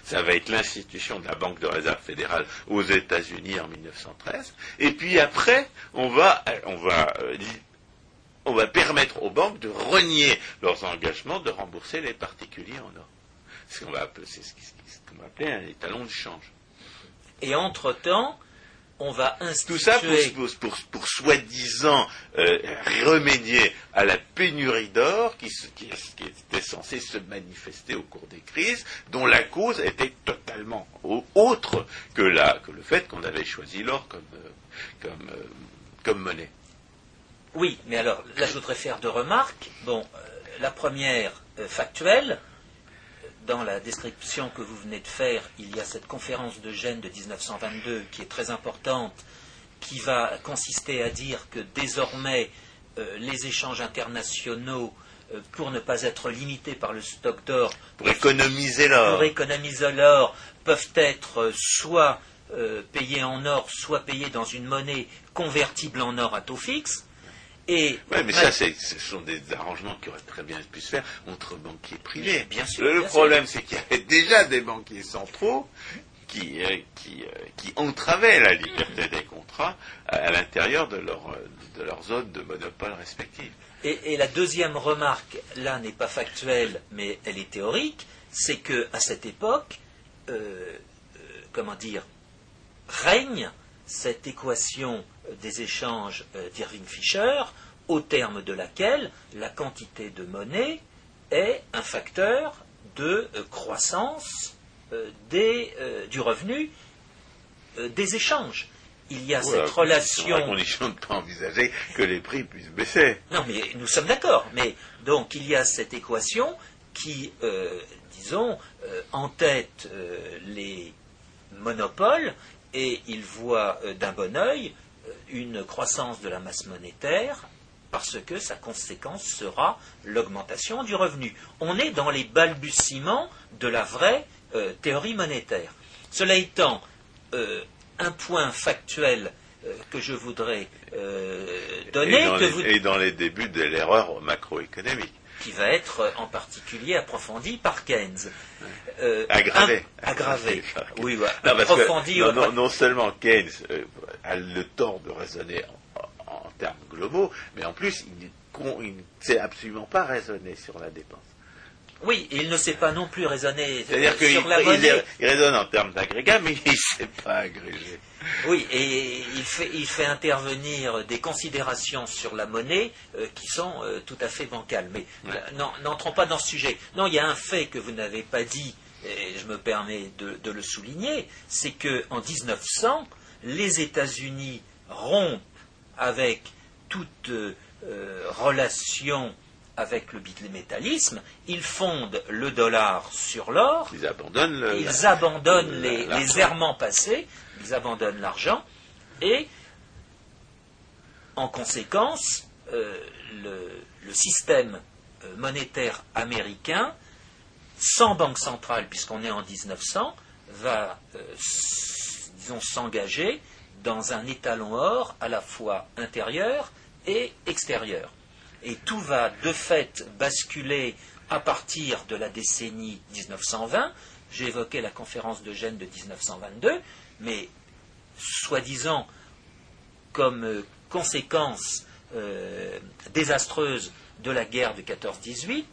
Ça va être l'institution de la Banque de réserve fédérale aux États-Unis en 1913. Et puis après, va, va, euh, on va permettre aux banques de renier leurs engagements de rembourser les particuliers en or. C'est ce qu'on va appeler, un étalon de change. Et entre-temps, on va Tout ça pour, pour, pour- pour soi-disant euh, remédier à la pénurie d'or qui, se- qui, qui était censée se manifester au cours des crises, dont la cause était totalement au- autre que, la, que le fait qu'on avait choisi l'or comme, euh, comme, euh, comme monnaie. Oui, mais alors là je voudrais faire deux remarques. Bon, euh, la première euh, factuelle. Dans la description que vous venez de faire, il y a cette conférence de Gênes de 1922 qui est très importante, qui va consister à dire que désormais euh, les échanges internationaux, euh, pour ne pas être limités par le stock d'or, Pour économiser l'or. pour économiser l'or peuvent être euh, soit payés en or, soit payés dans une monnaie convertible en or à taux fixe. Et Ouais, mais Ouais. ça, ce sont des arrangements qui auraient très bien pu se faire entre banquiers privés. Bien sûr, Le, bien problème, c'est qu'il y avait déjà des banquiers centraux qui, euh, qui, euh, qui entravaient la liberté des contrats à, à l'intérieur de leur, de leur zone de monopole respective. Et, et la deuxième remarque, là, n'est pas factuelle, mais elle est théorique, c'est que à cette époque, euh, comment dire, règne cette équation euh, des échanges euh, d'Irving Fisher, au terme de laquelle la quantité de monnaie est un facteur de euh, croissance des, du revenu des échanges. Il y a cette relation. À condition de ne pas envisager que les prix puissent baisser. Non, mais nous sommes d'accord. Mais donc il y a cette équation qui, euh, disons, euh, en tête euh, les monopoles et il voit euh, d'un bon œil euh, une croissance de la masse monétaire parce que sa conséquence sera l'augmentation du revenu. On est dans les balbutiements de la vraie euh, théorie monétaire. Cela étant, euh, un point factuel euh, que je voudrais donner, et, dans que les, vous- et dans les débuts de l'erreur macroéconomique. Qui va être euh, en particulier approfondi par Keynes. Euh, Aggravé. un- aggravé. Aggravé. Oui, ouais, Non, que non, ouais, non- non seulement Keynes euh, a le tort de raisonner en, termes globaux, mais en plus, il ne sait absolument pas raisonner sur la dépense. Oui, et il ne sait pas non plus raisonner C'est-à-dire euh, qu'il sur la monnaie. il raisonne en termes d'agrégat, mais il ne sait pas agréger. Oui, et il fait, il fait intervenir des considérations sur la monnaie euh, qui sont euh, tout à fait bancales. Mais Ouais. non, n'entrons pas dans ce sujet. Non, il y a un fait que vous n'avez pas dit, et je me permets de, de le souligner, c'est que en 1900, les États-Unis rompent avec toute euh, relation avec le bimétallisme, ils fondent le dollar sur l'or, Ils abandonnent le. ils la- abandonnent la- les, errements passés, ils abandonnent l'argent, et en conséquence, euh, le, le système euh, monétaire américain, sans banque centrale, puisqu'on est en 1900, va, euh, disons, s'engager dans un étalon or à la fois intérieur et extérieur. Et tout va de fait basculer à partir de la décennie 1920. J'ai évoqué la conférence de Gênes de 1922, mais soi-disant comme euh, conséquence euh, désastreuse de la guerre de 14-18,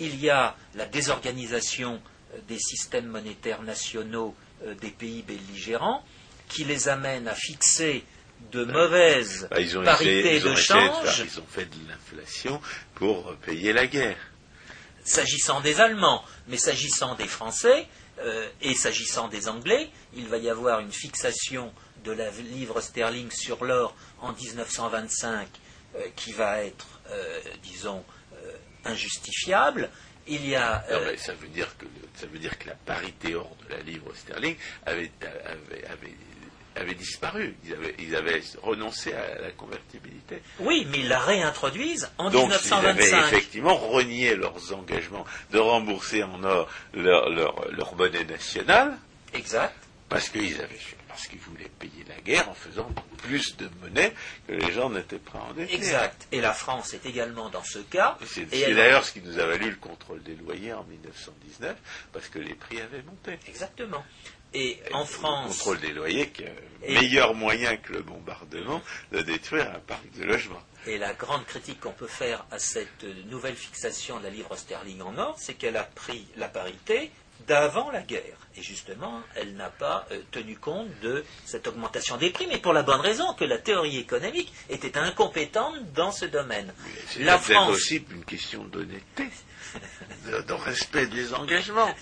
il y a la désorganisation euh, des systèmes monétaires nationaux des pays belligérants qui les amène à fixer de mauvaises Bah, ils ont parités essayé, ils ont de change. ils ont fait de l'inflation pour payer la guerre. s'agissant des Allemands, mais s'agissant des Français euh, et s'agissant des Anglais, il va y avoir une fixation de la livre sterling sur l'or en 1925 euh, qui va être, euh, disons, injustifiable. Il y a Non, mais ça veut dire que ça veut dire que la parité hors de la livre sterling avait, avait, avait, avait disparu. Ils avaient, ils avaient renoncé à la convertibilité. oui, mais ils la réintroduisent en Donc ils avaient 1925. effectivement renié leurs engagements de rembourser en or leur, leur, leur monnaie nationale Exact. parce qu'ils avaient parce qu'ils voulaient payer la guerre en faisant plus de monnaie que les gens n'étaient prêts à en détenir. Exact. Et la France est également dans ce cas. C'est d'ailleurs ce qui nous a valu le contrôle des loyers en 1919 parce que les prix avaient monté. Exactement. Et en Le France, contrôle des loyers, qui est un Et- meilleur moyen que le bombardement de détruire un parc de logements. Et la grande critique qu'on peut faire à cette nouvelle fixation de la livre sterling en or, c'est qu'elle a pris la parité d'avant la guerre. Et justement, elle n'a pas euh, tenu compte de cette augmentation des prix, mais pour la bonne raison que la théorie économique était incompétente dans ce domaine. C'est La France, aussi une question d'honnêteté, de, de respect des engagements,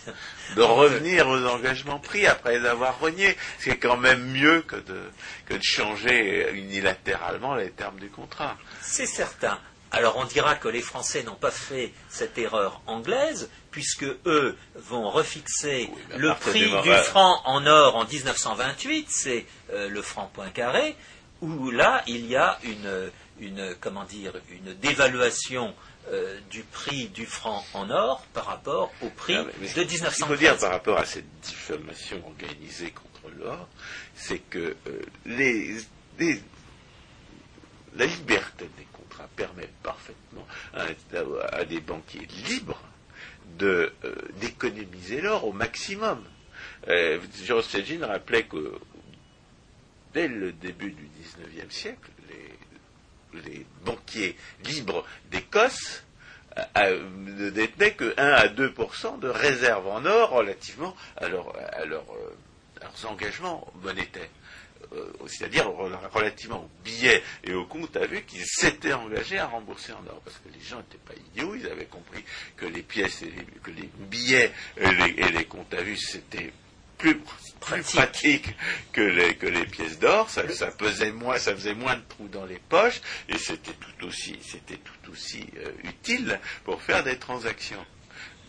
de revenir aux engagements pris après les avoir reniés. C'est quand même mieux que de, que de changer unilatéralement les termes du contrat. c'est certain. Alors on dira que les Français n'ont pas fait cette erreur anglaise, puisque eux vont refixer Oui, le prix du franc en or en 1928, c'est euh, le franc Poincaré, où là il y a une, une comment dire, une dévaluation euh, du prix du franc en or par rapport au prix Ah, mais- mais de Ce qu'il faut 1913. dire par rapport à cette diffamation organisée contre l'or, c'est que euh, les, les- la liberté des contrats permet parfaitement à, à des banquiers libres de, euh, d'économiser l'or au maximum. Euh, Stagin rappelait que dès le début du XIXe siècle, les, banquiers libres d'Écosse euh, euh, ne détenaient que 1 à 2% de réserves en or relativement à, euh, leurs engagements monétaires. C'est-à-dire rela- relativement aux billets et aux comptes à vue qu'ils s'étaient engagés à rembourser en or. Parce que les gens n'étaient pas idiots, ils avaient compris que les pièces et les, que les billets et les comptes à vue, c'était plus, Pratique. pratique que les, que les pièces d'or, ça, ça pesait moins, ça faisait moins de trous dans les poches, et c'était tout aussi, c'était tout aussi euh, utile pour faire des transactions.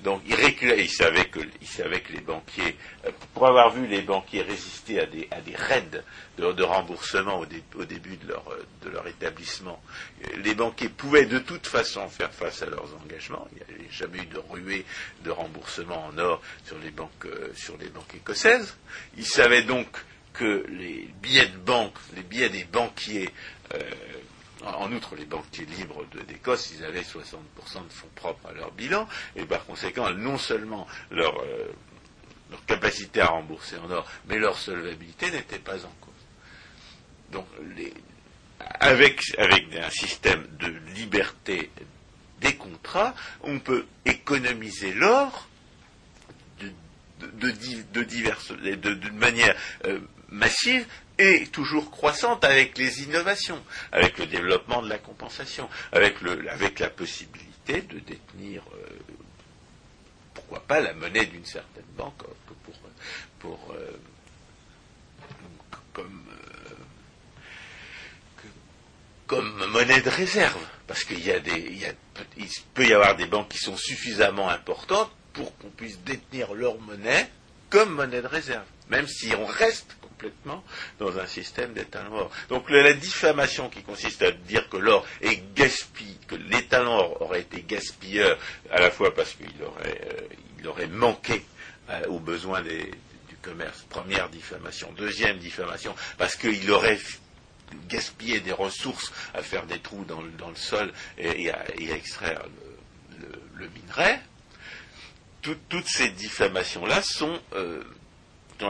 Donc il il savait que, il savait les banquiers, euh, pour avoir vu les banquiers résister à des, raids de, remboursement au, dé- au début de leur, euh, établissement, euh, les banquiers pouvaient de toute façon faire face à leurs engagements. Il n'y avait jamais eu de ruée de remboursement en or sur les banques, écossaises. Ils savaient donc que les billets de banque, les billets des banquiers, en outre, les banquiers libres d'Écosse, ils avaient 60% de fonds propres à leur bilan, et par conséquent, non seulement leur, euh, leur capacité à rembourser en or, mais leur solvabilité n'était pas en cause. Donc, avec, un système de liberté des contrats, on peut économiser l'or de, manière euh, massive toujours croissante avec les innovations, avec le développement de la compensation, avec, le, avec la possibilité de détenir, euh, pourquoi pas, la monnaie d'une certaine banque euh, pour, pour euh, comme, comme monnaie de réserve, parce qu'il y a des, il, y a- il peut y avoir des banques qui sont suffisamment importantes pour qu'on puisse détenir leur monnaie comme monnaie de réserve, même si on reste dans un système d'étalon. Donc la, diffamation qui consiste à dire que l'or est gaspillé, que l'étalon or aurait été gaspilleur, à la fois parce qu'il aurait, euh, manqué euh, aux besoins du commerce, première diffamation. Deuxième diffamation, parce qu'il aurait gaspillé des ressources à faire des trous dans le, sol et, à, extraire le, minerai. Tout- toutes ces diffamations-là sont, euh,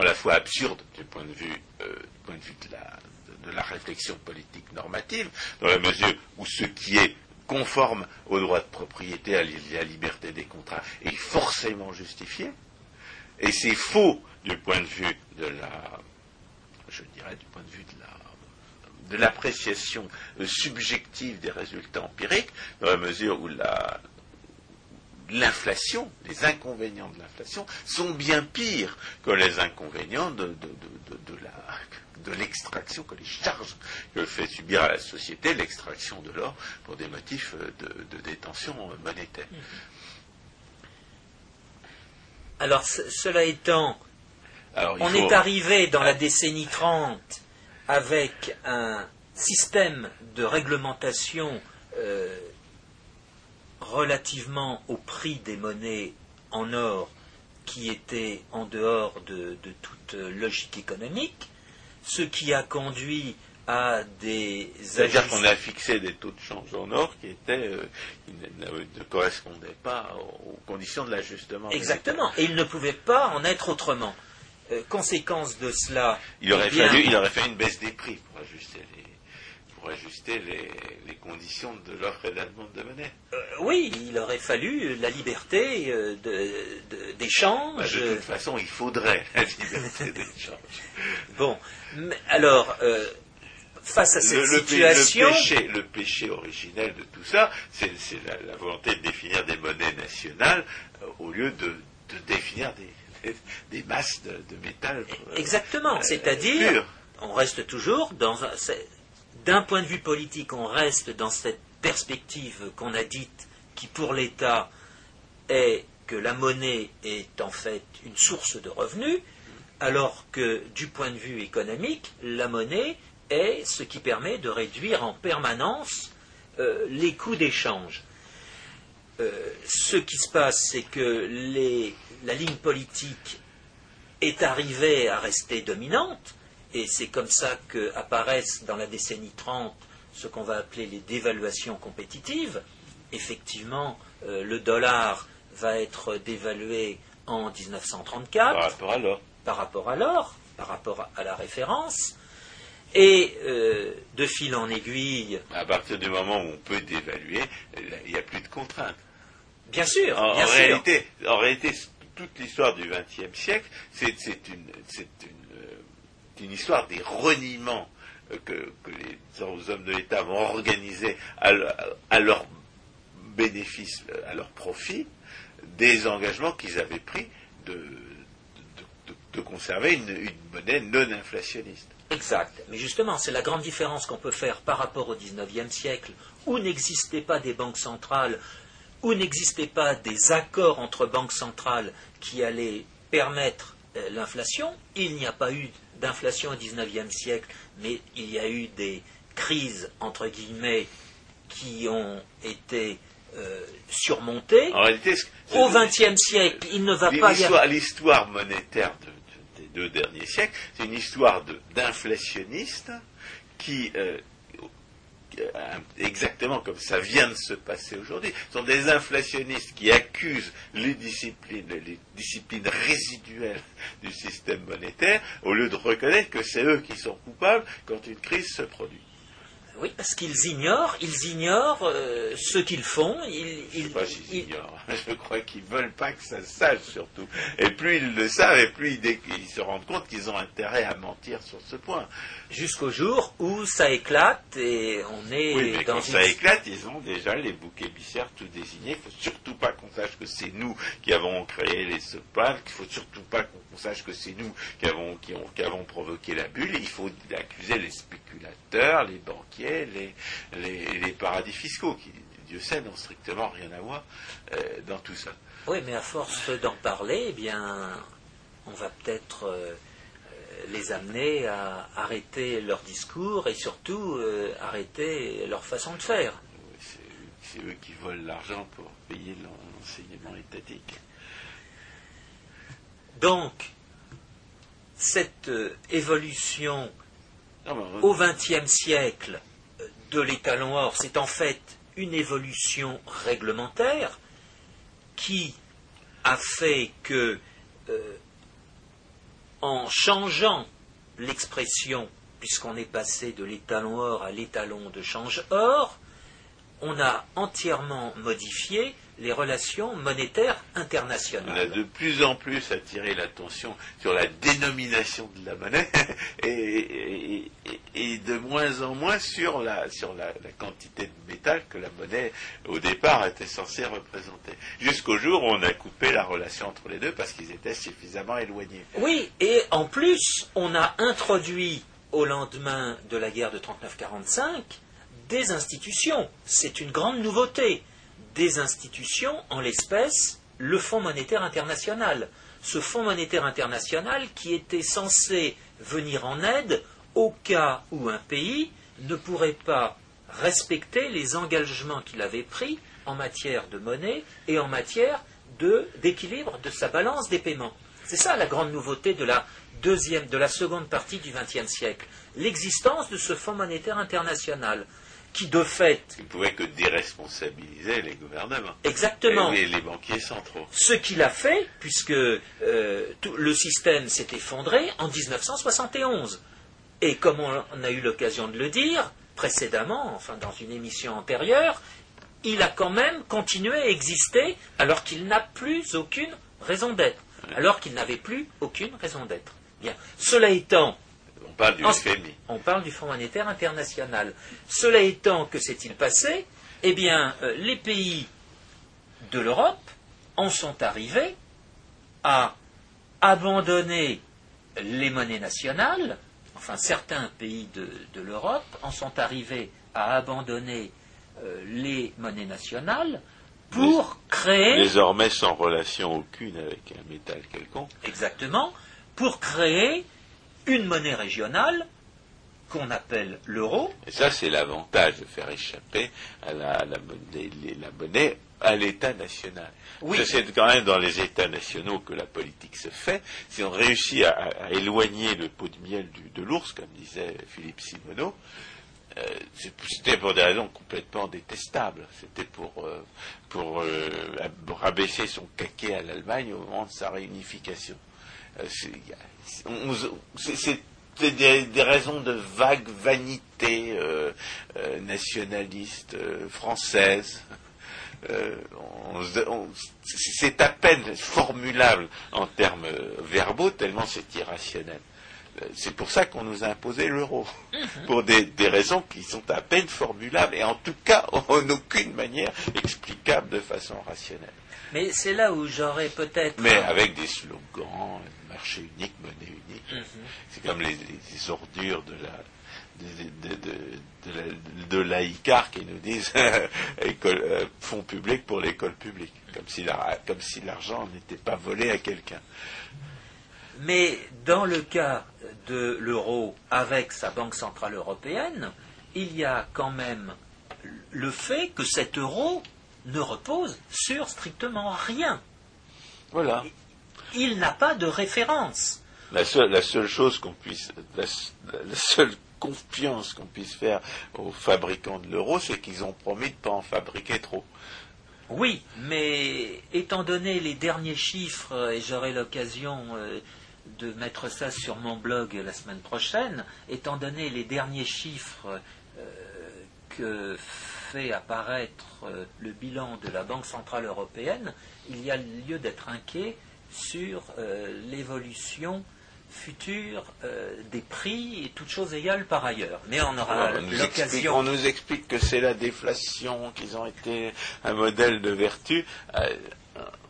à la fois absurdes du point de vue, euh, du point de, vue de, la, de- de la réflexion politique normative, dans la mesure où ce qui est conforme au droit de propriété, à la à la liberté des contrats, est forcément justifié. Et c'est faux du point de vue de la, je dirais, du point de vue de la, de l'appréciation euh, subjective des résultats empiriques, dans la mesure où la, l'inflation, les inconvénients de l'inflation sont bien pires que les inconvénients de, de, de, de, de la de l'extraction, que les charges que fait subir à la société l'extraction de l'or pour des motifs de, de détention monétaire. Alors, ce- cela étant, Alors, on faut- est arrivé dans la décennie 30 avec un système de réglementation euh, relativement au prix des monnaies en or qui était en dehors de, de toute logique économique, ce qui a conduit à des C'est-à-dire qu'on a fixé des taux de change en or qui étaient euh, qui ne, correspondaient pas aux, aux conditions de l'ajustement. Exactement. Et il ne pouvait pas en être autrement. Euh, conséquence de cela. Il aurait eh bien, fallu, il aurait fallu une baisse des prix pour ajuster les, pour ajuster les, les conditions de l'offre et de la demande de monnaie. euh, oui, il aurait fallu la liberté euh, de- de- d'échange. Bah, de toute façon, il faudrait la liberté d'échange. Bon, alors, euh, face à cette situation... Le, péché, le péché originel de tout ça, c'est la, la, volonté de définir des monnaies nationales euh, au lieu de, de définir des, des, masses de, métal. Exactement, c'est-à-dire, on reste toujours dans... D'un point de vue politique, on reste dans cette perspective qu'on a dite qui pour l'État est que la monnaie est en fait une source de revenus, alors que du point de vue économique, la monnaie est ce qui permet de réduire en permanence euh, les coûts d'échange. Euh, ce qui se passe, c'est que la ligne politique est arrivée à rester dominante, et c'est comme ça qu'apparaissent dans la décennie 30 ce qu'on va appeler les dévaluations compétitives. Effectivement, euh, le dollar va être dévalué en 1934. Par rapport à l'or. Par rapport à l'or, par rapport à la référence. Et euh, de fil en aiguille. À partir du moment où on peut dévaluer, il n'y a plus de contraintes. Bien sûr. En, bien Réalité, en réalité, toute l'histoire du XXe siècle, c'est une, une, une, histoire des reniements que, que les hommes de l'État vont organiser à, leur bénéfice, à leur profit, des engagements qu'ils avaient pris de, de, conserver une, une, monnaie non inflationniste. Exact. Mais justement, c'est la grande différence qu'on peut faire par rapport au XIXe siècle, où n'existaient pas des banques centrales, où n'existaient pas des accords entre banques centrales qui allaient permettre euh, l'inflation. Il n'y a pas eu d'inflation au XIXe siècle, mais il y a eu des crises, entre guillemets, qui ont été euh, surmontées. En réalité, au XXe siècle, il ne va pas y avoir... L'histoire monétaire des deux derniers siècles, c'est une histoire d'inflationnistes qui... Euh, exactement comme ça vient de se passer aujourd'hui, sont des inflationnistes qui accusent les disciplines, les disciplines résiduelles du système monétaire, au lieu de reconnaître que c'est eux qui sont coupables quand une crise se produit. Oui, parce qu'ils ignorent, ils ignorent euh, ce qu'ils font. Ils, Je ne sais pas s'ils ignorent. Je crois qu'ils veulent pas que ça se sache surtout. Et plus ils le savent, et plus ils, ils se rendent compte qu'ils ont intérêt à mentir sur ce point. Jusqu'au jour où ça éclate et on est oui, mais dans quand ça éclate, ils ont déjà les boucs émissaires tout désignés. Il faut surtout pas qu'on sache que c'est nous qui avons créé les SOPAL. Il faut surtout pas qu'on sache que c'est nous qui avons, qui, ont, qui avons provoqué la bulle. Il faut accuser les spéculateurs, les banquiers les, paradis fiscaux, qui, Dieu sait, n'ont strictement rien à voir euh, dans tout ça. Oui, mais à force d'en parler, eh bien, on va peut-être euh, les amener à arrêter leur discours et surtout euh, arrêter leur façon de faire. C'est eux qui volent l'argent pour payer l'enseignement étatique. Donc, cette évolution au XXe siècle de l'étalon or, c'est en fait une évolution réglementaire qui a fait que, euh, en changeant l'expression, puisqu'on est passé de l'étalon or à l'étalon de change or, on a entièrement modifié les relations monétaires internationales. On a de plus en plus attiré l'attention sur la dénomination de la monnaie et, de moins en moins sur, la, sur la, quantité de métal que la monnaie au départ était censée représenter. Jusqu'au jour où on a coupé la relation entre les deux parce qu'ils étaient suffisamment éloignés. Oui, et en plus, on a introduit au lendemain de la guerre de 39-45 des institutions. C'est une grande nouveauté des institutions, en l'espèce le Fonds monétaire international. Ce Fonds monétaire international qui était censé venir en aide au cas où un pays ne pourrait pas respecter les engagements qu'il avait pris en matière de monnaie et en matière d'équilibre de, sa balance des paiements. C'est ça la grande nouveauté de la de la seconde partie du XXe siècle, l'existence de ce Fonds monétaire international qui de fait... Il ne pouvait que déresponsabiliser les gouvernements. Exactement. Et les, banquiers centraux. Ce qu'il a fait, puisque euh, le système s'est effondré en 1971. Et comme on a eu l'occasion de le dire précédemment, enfin dans une émission antérieure, il a quand même continué à exister alors qu'il n'a plus aucune raison d'être, alors qu'il n'avait plus aucune raison d'être. Bien. Cela étant, On parle du En- FMI. on parle du Fonds monétaire international. Cela étant, que s'est-il passé? Eh bien, euh, les pays de l'Europe en sont arrivés à abandonner les monnaies nationales, enfin certains pays de, de l'Europe en sont arrivés à abandonner euh, les monnaies nationales pour créer Désormais sans relation aucune avec un métal quelconque. exactement pour créer une monnaie régionale qu'on appelle l'euro, Et ça, c'est l'avantage de faire échapper à la, à la monnaie, les- la monnaie à l'État national. Oui. C'est quand même dans les États nationaux que la politique se fait. Si on réussit à, éloigner le pot de miel du- de l'ours, comme disait Philippe Simoneau, euh, c'était pour des raisons complètement détestables. C'était pour, euh, pour euh, son caquet à l'Allemagne au moment de sa réunification. Euh, c'est- des, raisons de vague vanité euh, euh, nationaliste française. C'est à peine formulable en termes verbaux, tellement c'est irrationnel. C'est pour ça qu'on nous a imposé l'euro, pour des, des raisons qui sont à peine formulables et en tout cas en aucune manière explicables de façon rationnelle. mais c'est là où j'aurais peut-être Mais avec des slogans, marché unique, monnaie unique. Mhm. C'est comme les, les ordures de la de, de, de, de la- de l'AICAR qui nous disent école, euh, fonds publics pour l'école publique, comme si la- comme si l'argent n'était pas volé à quelqu'un. Mais dans le cas de l'euro avec sa Banque Centrale Européenne, il y a quand même le fait que cet euro ne repose sur strictement rien. Voilà. Il n'a pas de référence. La seule, la seule chose qu'on puisse, la, la seule confiance qu'on puisse faire aux fabricants de l'euro, c'est qu'ils ont promis de ne pas en fabriquer trop. Oui, mais étant donné les derniers chiffres, et j'aurai l'occasion euh, de mettre ça sur mon blog la semaine prochaine, étant donné les derniers chiffres euh, que fait apparaître euh, le bilan de la Banque Centrale Européenne, il y a lieu d'être inquiet sur euh, l'évolution future des prix, et toutes choses égales par ailleurs. Mais on aura explique, l'occasion. on nous explique que c'est la déflation, qu'ils ont été un modèle de vertu.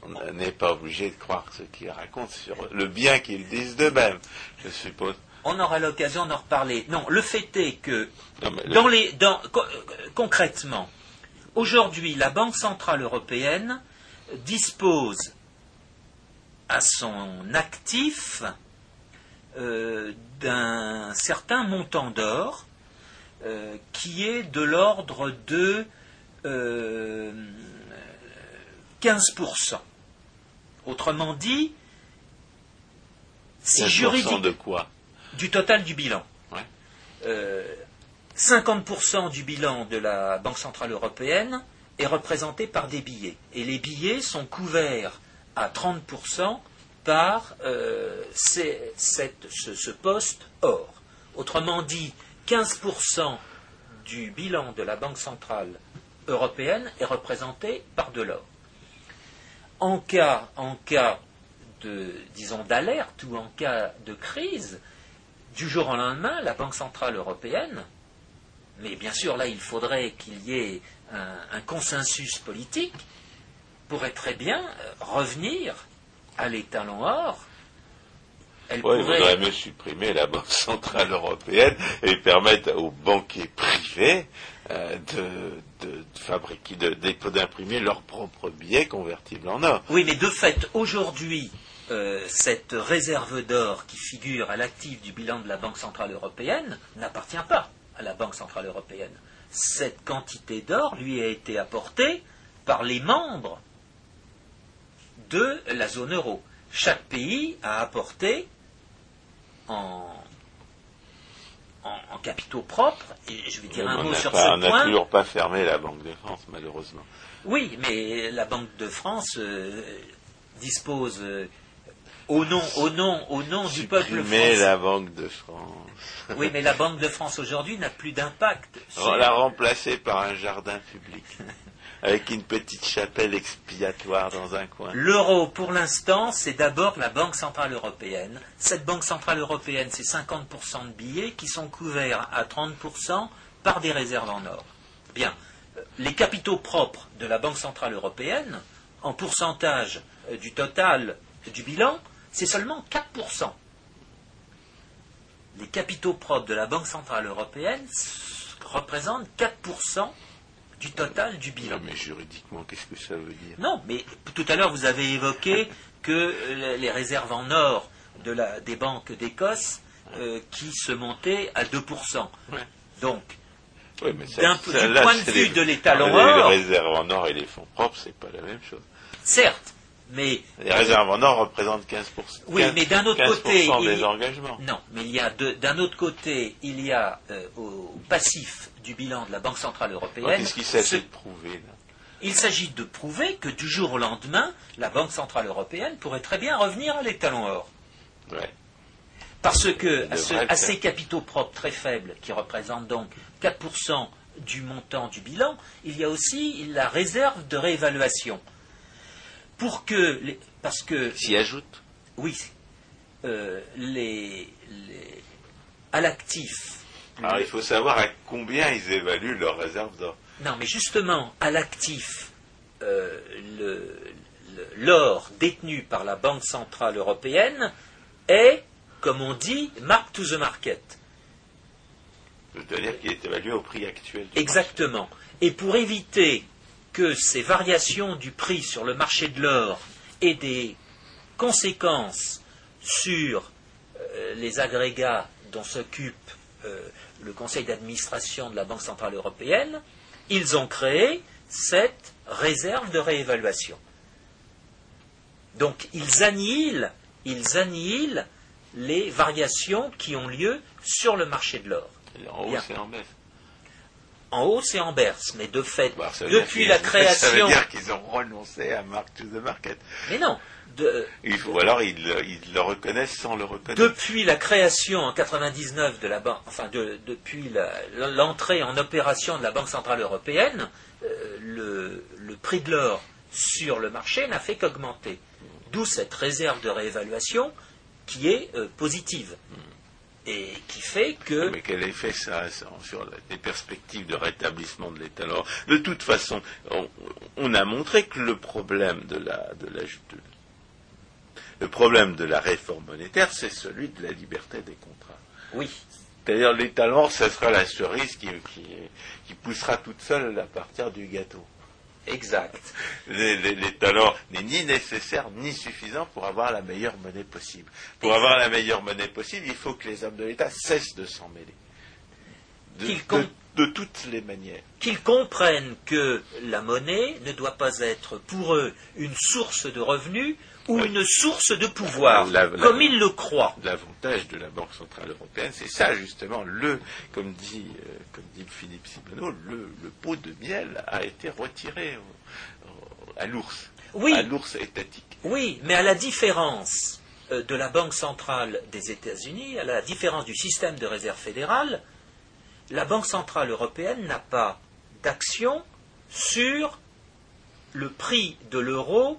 On n'est pas obligé de croire ce qu'ils racontent sur le bien qu'ils disent d'eux-mêmes, je suppose. On aura l'occasion d'en reparler. Non, le fait est que Non, mais le- Dans les, dans- co- euh, concrètement, aujourd'hui, la Banque Centrale Européenne dispose à son actif euh, d'un certain montant d'or euh, qui est de l'ordre de euh, 15%. Autrement dit, si 15% juridique de quoi du total du bilan. Ouais. Euh, 50% du bilan de la Banque Centrale Européenne est représenté par des billets. Et les billets sont couverts à 30% par euh, ces- cette- ce, ce poste or. Autrement dit, 15% du bilan de la Banque Centrale Européenne est représenté par de l'or. En cas, en cas de, disons, d'alerte ou en cas de crise, du jour au lendemain, la Banque Centrale Européenne, mais bien sûr là il faudrait qu'il y ait un, un consensus politique, pourrait très bien euh, revenir à l'étalon or. Elle Ouais, il pourrait- faudrait mieux supprimer la Banque Centrale Européenne et permettre aux banquiers privés euh, de, de- fabriquer, de- d'imprimer leurs propres billets convertibles en or. Oui, mais de fait, aujourd'hui, euh, cette réserve d'or qui figure à l'actif du bilan de la Banque Centrale Européenne n'appartient pas à la Banque Centrale Européenne. Cette quantité d'or lui a été apportée par les membres de la zone euro. Chaque pays a apporté en, en, en capitaux propres, et je vais dire un on mot n'a sur pas- ce on n'a toujours pas fermé la Banque de France, malheureusement. Oui, mais la Banque de France euh, dispose euh, au nom, au nom, au nom du peuple français. la Banque de France. Oui, mais la Banque de France aujourd'hui n'a plus d'impact. On sur- l'a remplacée par un jardin public. avec une petite chapelle expiatoire dans un coin. L'euro, pour l'instant, c'est d'abord la Banque Centrale Européenne. Cette Banque Centrale Européenne, c'est 50% de billets qui sont couverts à 30% par des réserves en or. Bien. Les capitaux propres de la Banque Centrale Européenne, en pourcentage euh, du total du bilan, c'est seulement 4%. Les capitaux propres de la Banque Centrale Européenne représentent 4% du total du bilan. Non, mais juridiquement, qu'est-ce que ça veut dire? Non, mais tout à l'heure, vous avez évoqué que les réserves en or de la, des banques d'Écosse euh, qui se montaient à 2%. Donc, Oui, mais ça- d'un ça, du là, point de vue les- de l'étalon les or, réserves en or et les fonds propres, c'est pas la même chose. certes, mais Les réserves en or représentent 15%. Oui, mais d'un autre 15% côté, des il- engagements. non, mais il y a d'un autre côté, il y a euh, au passif du bilan de la Banque Centrale Européenne. Qu'est-ce qu'il s'agit de prouver là Il s'agit de prouver que du jour au lendemain, la Banque Centrale Européenne pourrait très bien revenir à l'étalon or. Ouais. Parce que à, ce- à ces capitaux propres très faibles, qui représentent donc 4% du montant du bilan, il y a aussi la réserve de réévaluation. Pour que, les- parce que S'y ajoute. oui, euh, les, les- à l'actif. Alors il faut savoir à combien ils évaluent leurs réserves d'or. Non, mais justement, à l'actif, euh, le- le- l'or détenu par la Banque Centrale Européenne est, comme on dit, mark to the market. C'est-à-dire qu'il est évalué au prix actuel. du Exactement. Et pour éviter que ces variations du prix sur le marché de l'or aient des conséquences sur euh, les agrégats dont s'occupe euh, le conseil d'administration de la Banque Centrale Européenne, ils ont créé cette réserve de réévaluation. Donc ils annihilent, ils annihilent les variations qui ont lieu sur le marché de l'or. marché. En haut, Bien. c'est en baisse. En hausse et en berce, mais de fait, Bah, ça depuis la Ça création. veut dire qu'ils ont renoncé à Mark to the Market. Mais non, de- Il faut, ou alors ils, le- ils le reconnaissent sans le reconnaître. depuis la création en 99 de la banque, enfin de- depuis l'entrée en opération de la Banque centrale européenne, euh, le, le prix de l'or sur le marché n'a fait qu'augmenter. D'où cette réserve de réévaluation qui est euh, positive et qui fait que Mais quel effet ça a sur les perspectives de rétablissement de l'État Alors, De toute façon, on, on a montré que le problème de la, de la, de- le problème de la réforme monétaire, c'est celui de la liberté des contrats. oui, C'est-à-dire l'État ça sera la cerise qui, qui, qui poussera toute seule à partir du gâteau. Exact. Les- lent n'est ni nécessaire ni suffisant pour avoir la meilleure monnaie possible. Pour avoir la meilleure monnaie possible, il faut que les hommes de l'État cessent de s'en mêler. De toutes les manières. qu'ils comprennent que la monnaie ne doit pas être pour eux une source de revenus ou Oui. une source de pouvoir, La- la- comme ils le croient. L'avantage de la Banque Centrale Européenne, c'est ça justement, le, comme dit, euh, comme dit Philippe Simoneau, le, le pot de miel a été retiré au- au- à l'ours, Oui, à l'ours étatique. oui, mais à la différence euh, de la Banque centrale des États-Unis, à la différence du système de réserve fédérale, la Banque centrale européenne n'a pas d'action sur le prix de l'euro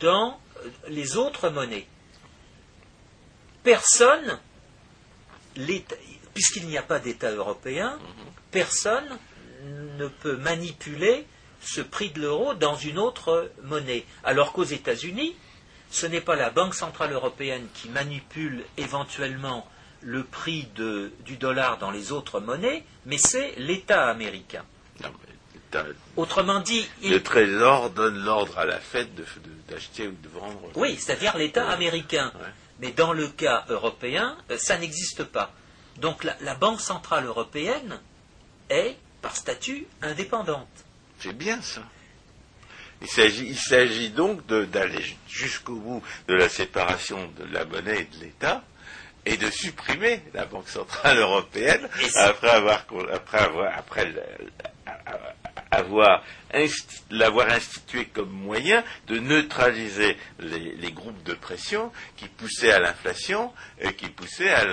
dans les autres monnaies. Personne, puisqu'il n'y a pas d'État européen, personne ne peut manipuler ce prix de l'euro dans une autre monnaie. Alors qu'aux États-Unis, ce n'est pas la Banque centrale européenne qui manipule éventuellement le prix du dollar dans les autres monnaies, mais c'est l'État américain. Autrement dit, il- le Trésor donne l'ordre à la Fed de- de- d'acheter ou de vendre. oui, c'est-à-dire l'État Ouais. américain. Ouais. Mais dans le cas européen, euh, ça n'existe pas. Donc la, la Banque centrale européenne est, par statut, indépendante. C'est bien ça. Il s'agit, donc de- d'aller jusqu'au bout de la séparation de la monnaie et de l'État et de supprimer la Banque centrale européenne après avoir après avoir après le- avoir l'avoir institué comme moyen de neutraliser les, groupes de pression qui poussaient à l'inflation et qui poussaient à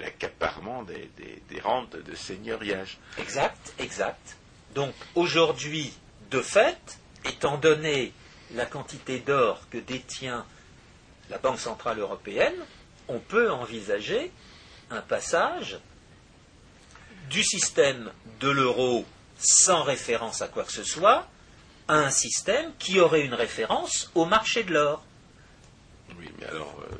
l'accaparement des, des- des rentes de seigneuriage. Exact, exact. Donc aujourd'hui, de fait, étant donné la quantité d'or que détient la Banque centrale européenne, on peut envisager un passage du système de l'euro sans référence à quoi que ce soit à un système qui aurait une référence au marché de l'or. Oui, mais alors, euh,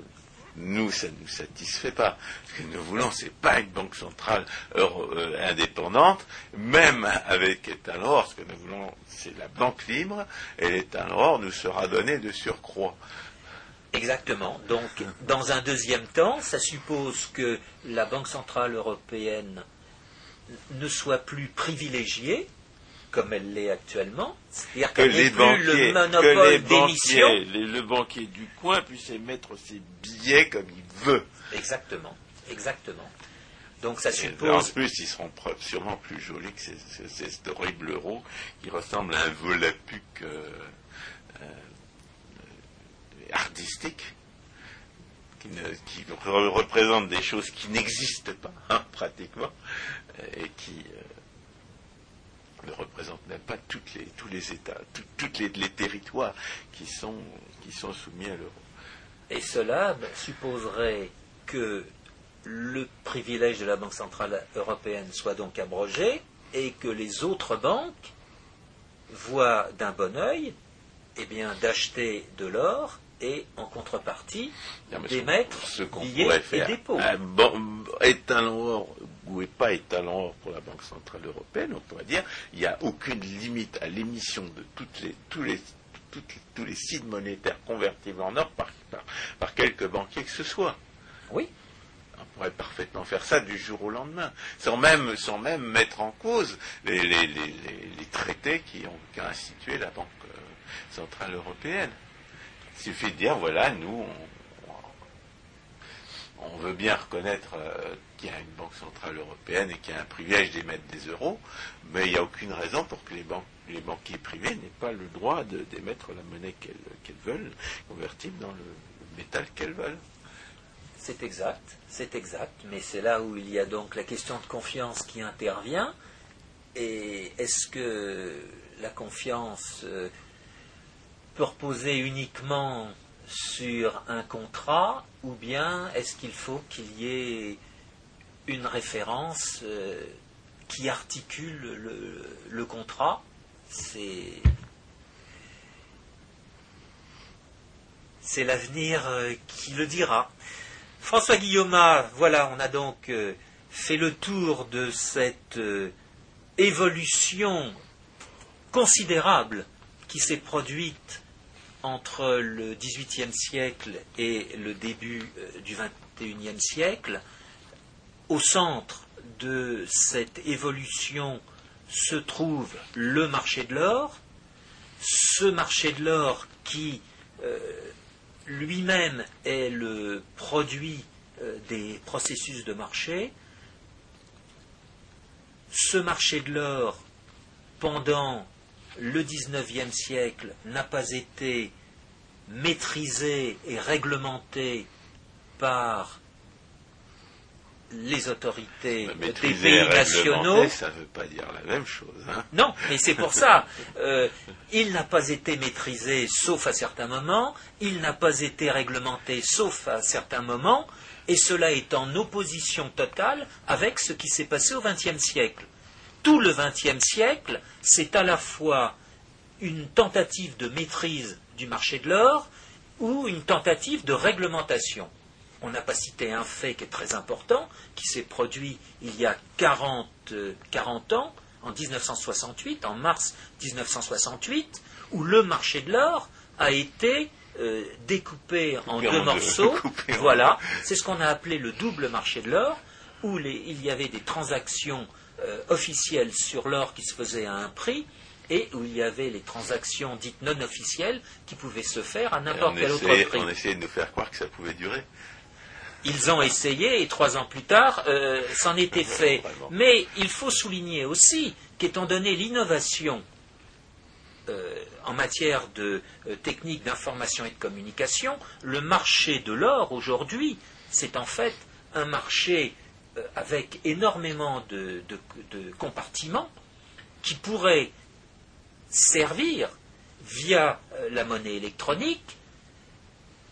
nous, ça ne nous satisfait pas. Ce que nous voulons, c'est pas une banque centrale euh, indépendante, même avec Etalor, ce que nous voulons, c'est la banque libre, et l'Etalor nous sera donné de surcroît. Exactement. Donc, dans un deuxième temps, ça suppose que la Banque centrale européenne ne soit plus privilégiée, comme elle l'est actuellement, c'est-à-dire qu'elle n'ait plus le monopole d'émission. Le banquier du coin puisse émettre ses billets comme il veut. Exactement, exactement. Donc ça suppose. En plus, ils seront sûrement plus jolis que cet horrible euro qui ressemble à un volapuc euh, euh, artistique qui, représente des choses qui n'existent pas, hein, pratiquement, et qui euh, ne représente même pas les, tous les États, tous les, territoires qui sont, qui sont soumis à l'euro. Et cela supposerait que le privilège de la Banque centrale européenne soit donc abrogé et que les autres banques voient d'un bon œil eh d'acheter de l'or et en contrepartie d'émettre ce qu'on pourrait faire et dépôts. Un bon, étalon or ou pas étalon or pour la Banque Centrale Européenne, on pourrait dire il n'y a aucune limite à l'émission de toutes les, tous les tous les signes monétaires convertibles en or par, par, quelque banquier que ce soit. Oui. On pourrait parfaitement faire ça du jour au lendemain, sans même, sans même mettre en cause les, les, les, les traités qui ont, qui institué la Banque euh, Centrale Européenne. Il suffit de dire, voilà, nous, on, veut bien reconnaître euh, qu'il y a une banque centrale européenne et qu'il y a un privilège d'émettre des euros, mais il n'y a aucune raison pour que les, banques, les banquiers privés n'aient pas le droit d'émettre la monnaie qu'elles veulent, convertible dans le métal qu'elles veulent. C'est exact, c'est exact, mais c'est là où il y a donc la question de confiance qui intervient. Et est-ce que la confiance euh, peut reposer uniquement sur un contrat ou bien est-ce qu'il faut qu'il y ait une référence euh, qui articule le, contrat? C'est c'est l'avenir euh, qui le dira. François Guillaume, voilà, on a donc euh, fait le tour de cette évolution considérable qui s'est produite entre le XVIIIe siècle et le début euh, du XXIe siècle, au centre de cette évolution se trouve le marché de l'or, ce marché de l'or qui euh, lui-même est le produit euh, des processus de marché, ce marché de l'or, pendant le XIXe siècle n'a pas été maîtrisé et réglementé par les autorités des pays nationaux. Ça ne veut pas dire la même chose. Hein. non, mais c'est pour ça. Euh, il n'a pas été maîtrisé sauf à certains moments, il n'a pas été réglementé sauf à certains moments, et cela est en opposition totale avec ce qui s'est passé au XXe siècle tout le XXe siècle, c'est à la fois une tentative de maîtrise du marché de l'or ou une tentative de réglementation. On n'a pas cité un fait qui est très important, qui s'est produit il y a 40, 40 ans, en 1968, en mars 1968, où le marché de l'or a été euh, découpé en deux morceaux. voilà, c'est ce qu'on a appelé le double marché de l'or, où il y avait des transactions euh, officielle sur l'or qui se faisait à un prix et où il y avait les transactions dites non officielles qui pouvaient se faire à n'importe quel autre prix. On essayait de nous faire croire que ça pouvait durer. Ils ont essayé et trois ans plus tard, euh, c'en était fait. Mais il faut souligner aussi qu'étant donné l'innovation euh, en matière de techniques d'information et de communication, le marché de l'or aujourd'hui, c'est en fait un marché euh, avec énormément de, compartiments qui pourraient servir via euh, la monnaie électronique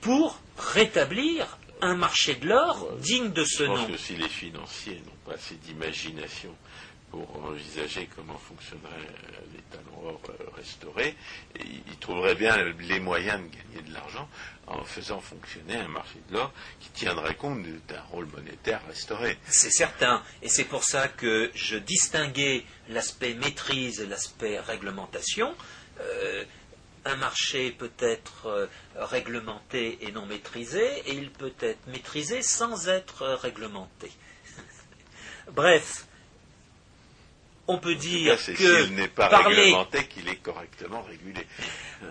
pour rétablir un marché de l'or digne de ce Je pense nom. que si les financiers n'ont pas assez d'imagination pour envisager comment fonctionnerait euh, les talons or euh, restaurés, et ils trouveraient bien les moyens de gagner de l'argent en faisant fonctionner un marché de l'or qui tiendrait compte d'un rôle monétaire restauré. C'est certain. Et c'est pour ça que je distinguais l'aspect maîtrise et l'aspect réglementation. Euh, un marché peut être réglementé et non maîtrisé, et il peut être maîtrisé sans être réglementé. Bref, on peut dire cas, c'est que s'il n'est pas parler, réglementé qu'il est correctement régulé.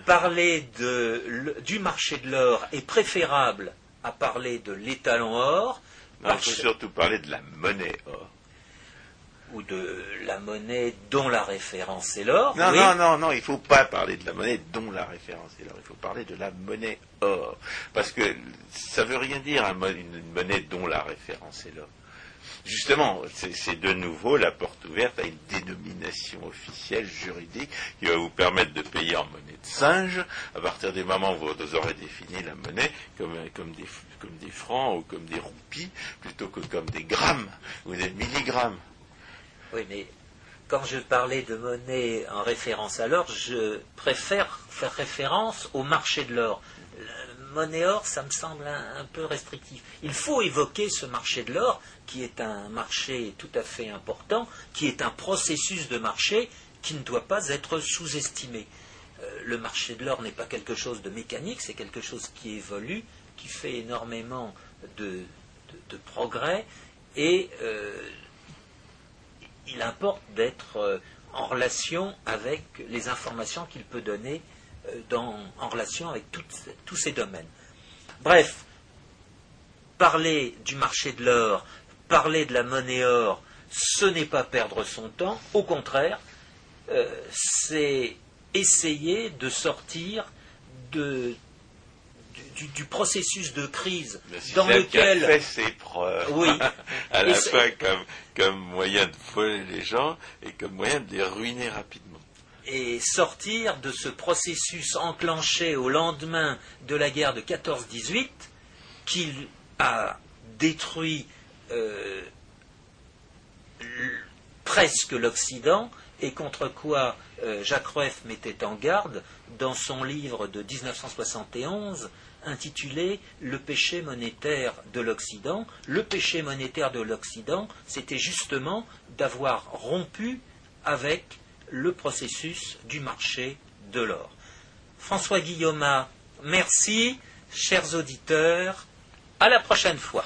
parler de du marché de l'or est préférable à parler de l'étalon or Non, il faut surtout parler de la monnaie or. ou de la monnaie dont la référence est l'or. Non, oui. non, non, non, il ne faut pas parler de la monnaie dont la référence est l'or. Il faut parler de la monnaie or. Parce que ça ne veut rien dire une monnaie dont la référence est l'or. Justement, c'est de nouveau la porte ouverte à une dénomination officielle juridique qui va vous permettre de payer en monnaie de singe à partir du moment où vous aurez défini la monnaie comme, comme, des, comme des francs ou comme des roupies plutôt que comme des grammes ou des milligrammes. Oui, mais quand je parlais de monnaie en référence à l'or, je préfère faire référence au marché de l'or. Monnaie or, ça me semble un, peu restrictif. Il faut évoquer ce marché de l'or, qui est un marché tout à fait important, qui est un processus de marché qui ne doit pas être sous-estimé. Euh, le marché de l'or n'est pas quelque chose de mécanique, c'est quelque chose qui évolue, qui fait énormément de, progrès, et euh, il importe d'être euh, en relation avec les informations qu'il peut donner dans- en relation avec tous ces domaines. Bref, parler du marché de l'or, parler de la monnaie or, ce n'est pas perdre son temps, au contraire, euh, c'est essayer de sortir de- du, processus de crise Le dans système qui a lequel fait ses preuves. Oui. à la fois comme, comme moyen de voler les gens et comme moyen de les ruiner rapidement. Et sortir de ce processus enclenché au lendemain de la guerre de 14-18 qui a détruit euh, presque l'Occident et contre quoi euh, Jacques Rueff mettait en garde dans son livre de 1971 intitulé Le péché monétaire de l'Occident. Le péché monétaire de l'Occident, c'était justement d'avoir rompu avec le processus du marché de l'or. François Guillaume, merci, chers auditeurs, à la prochaine fois.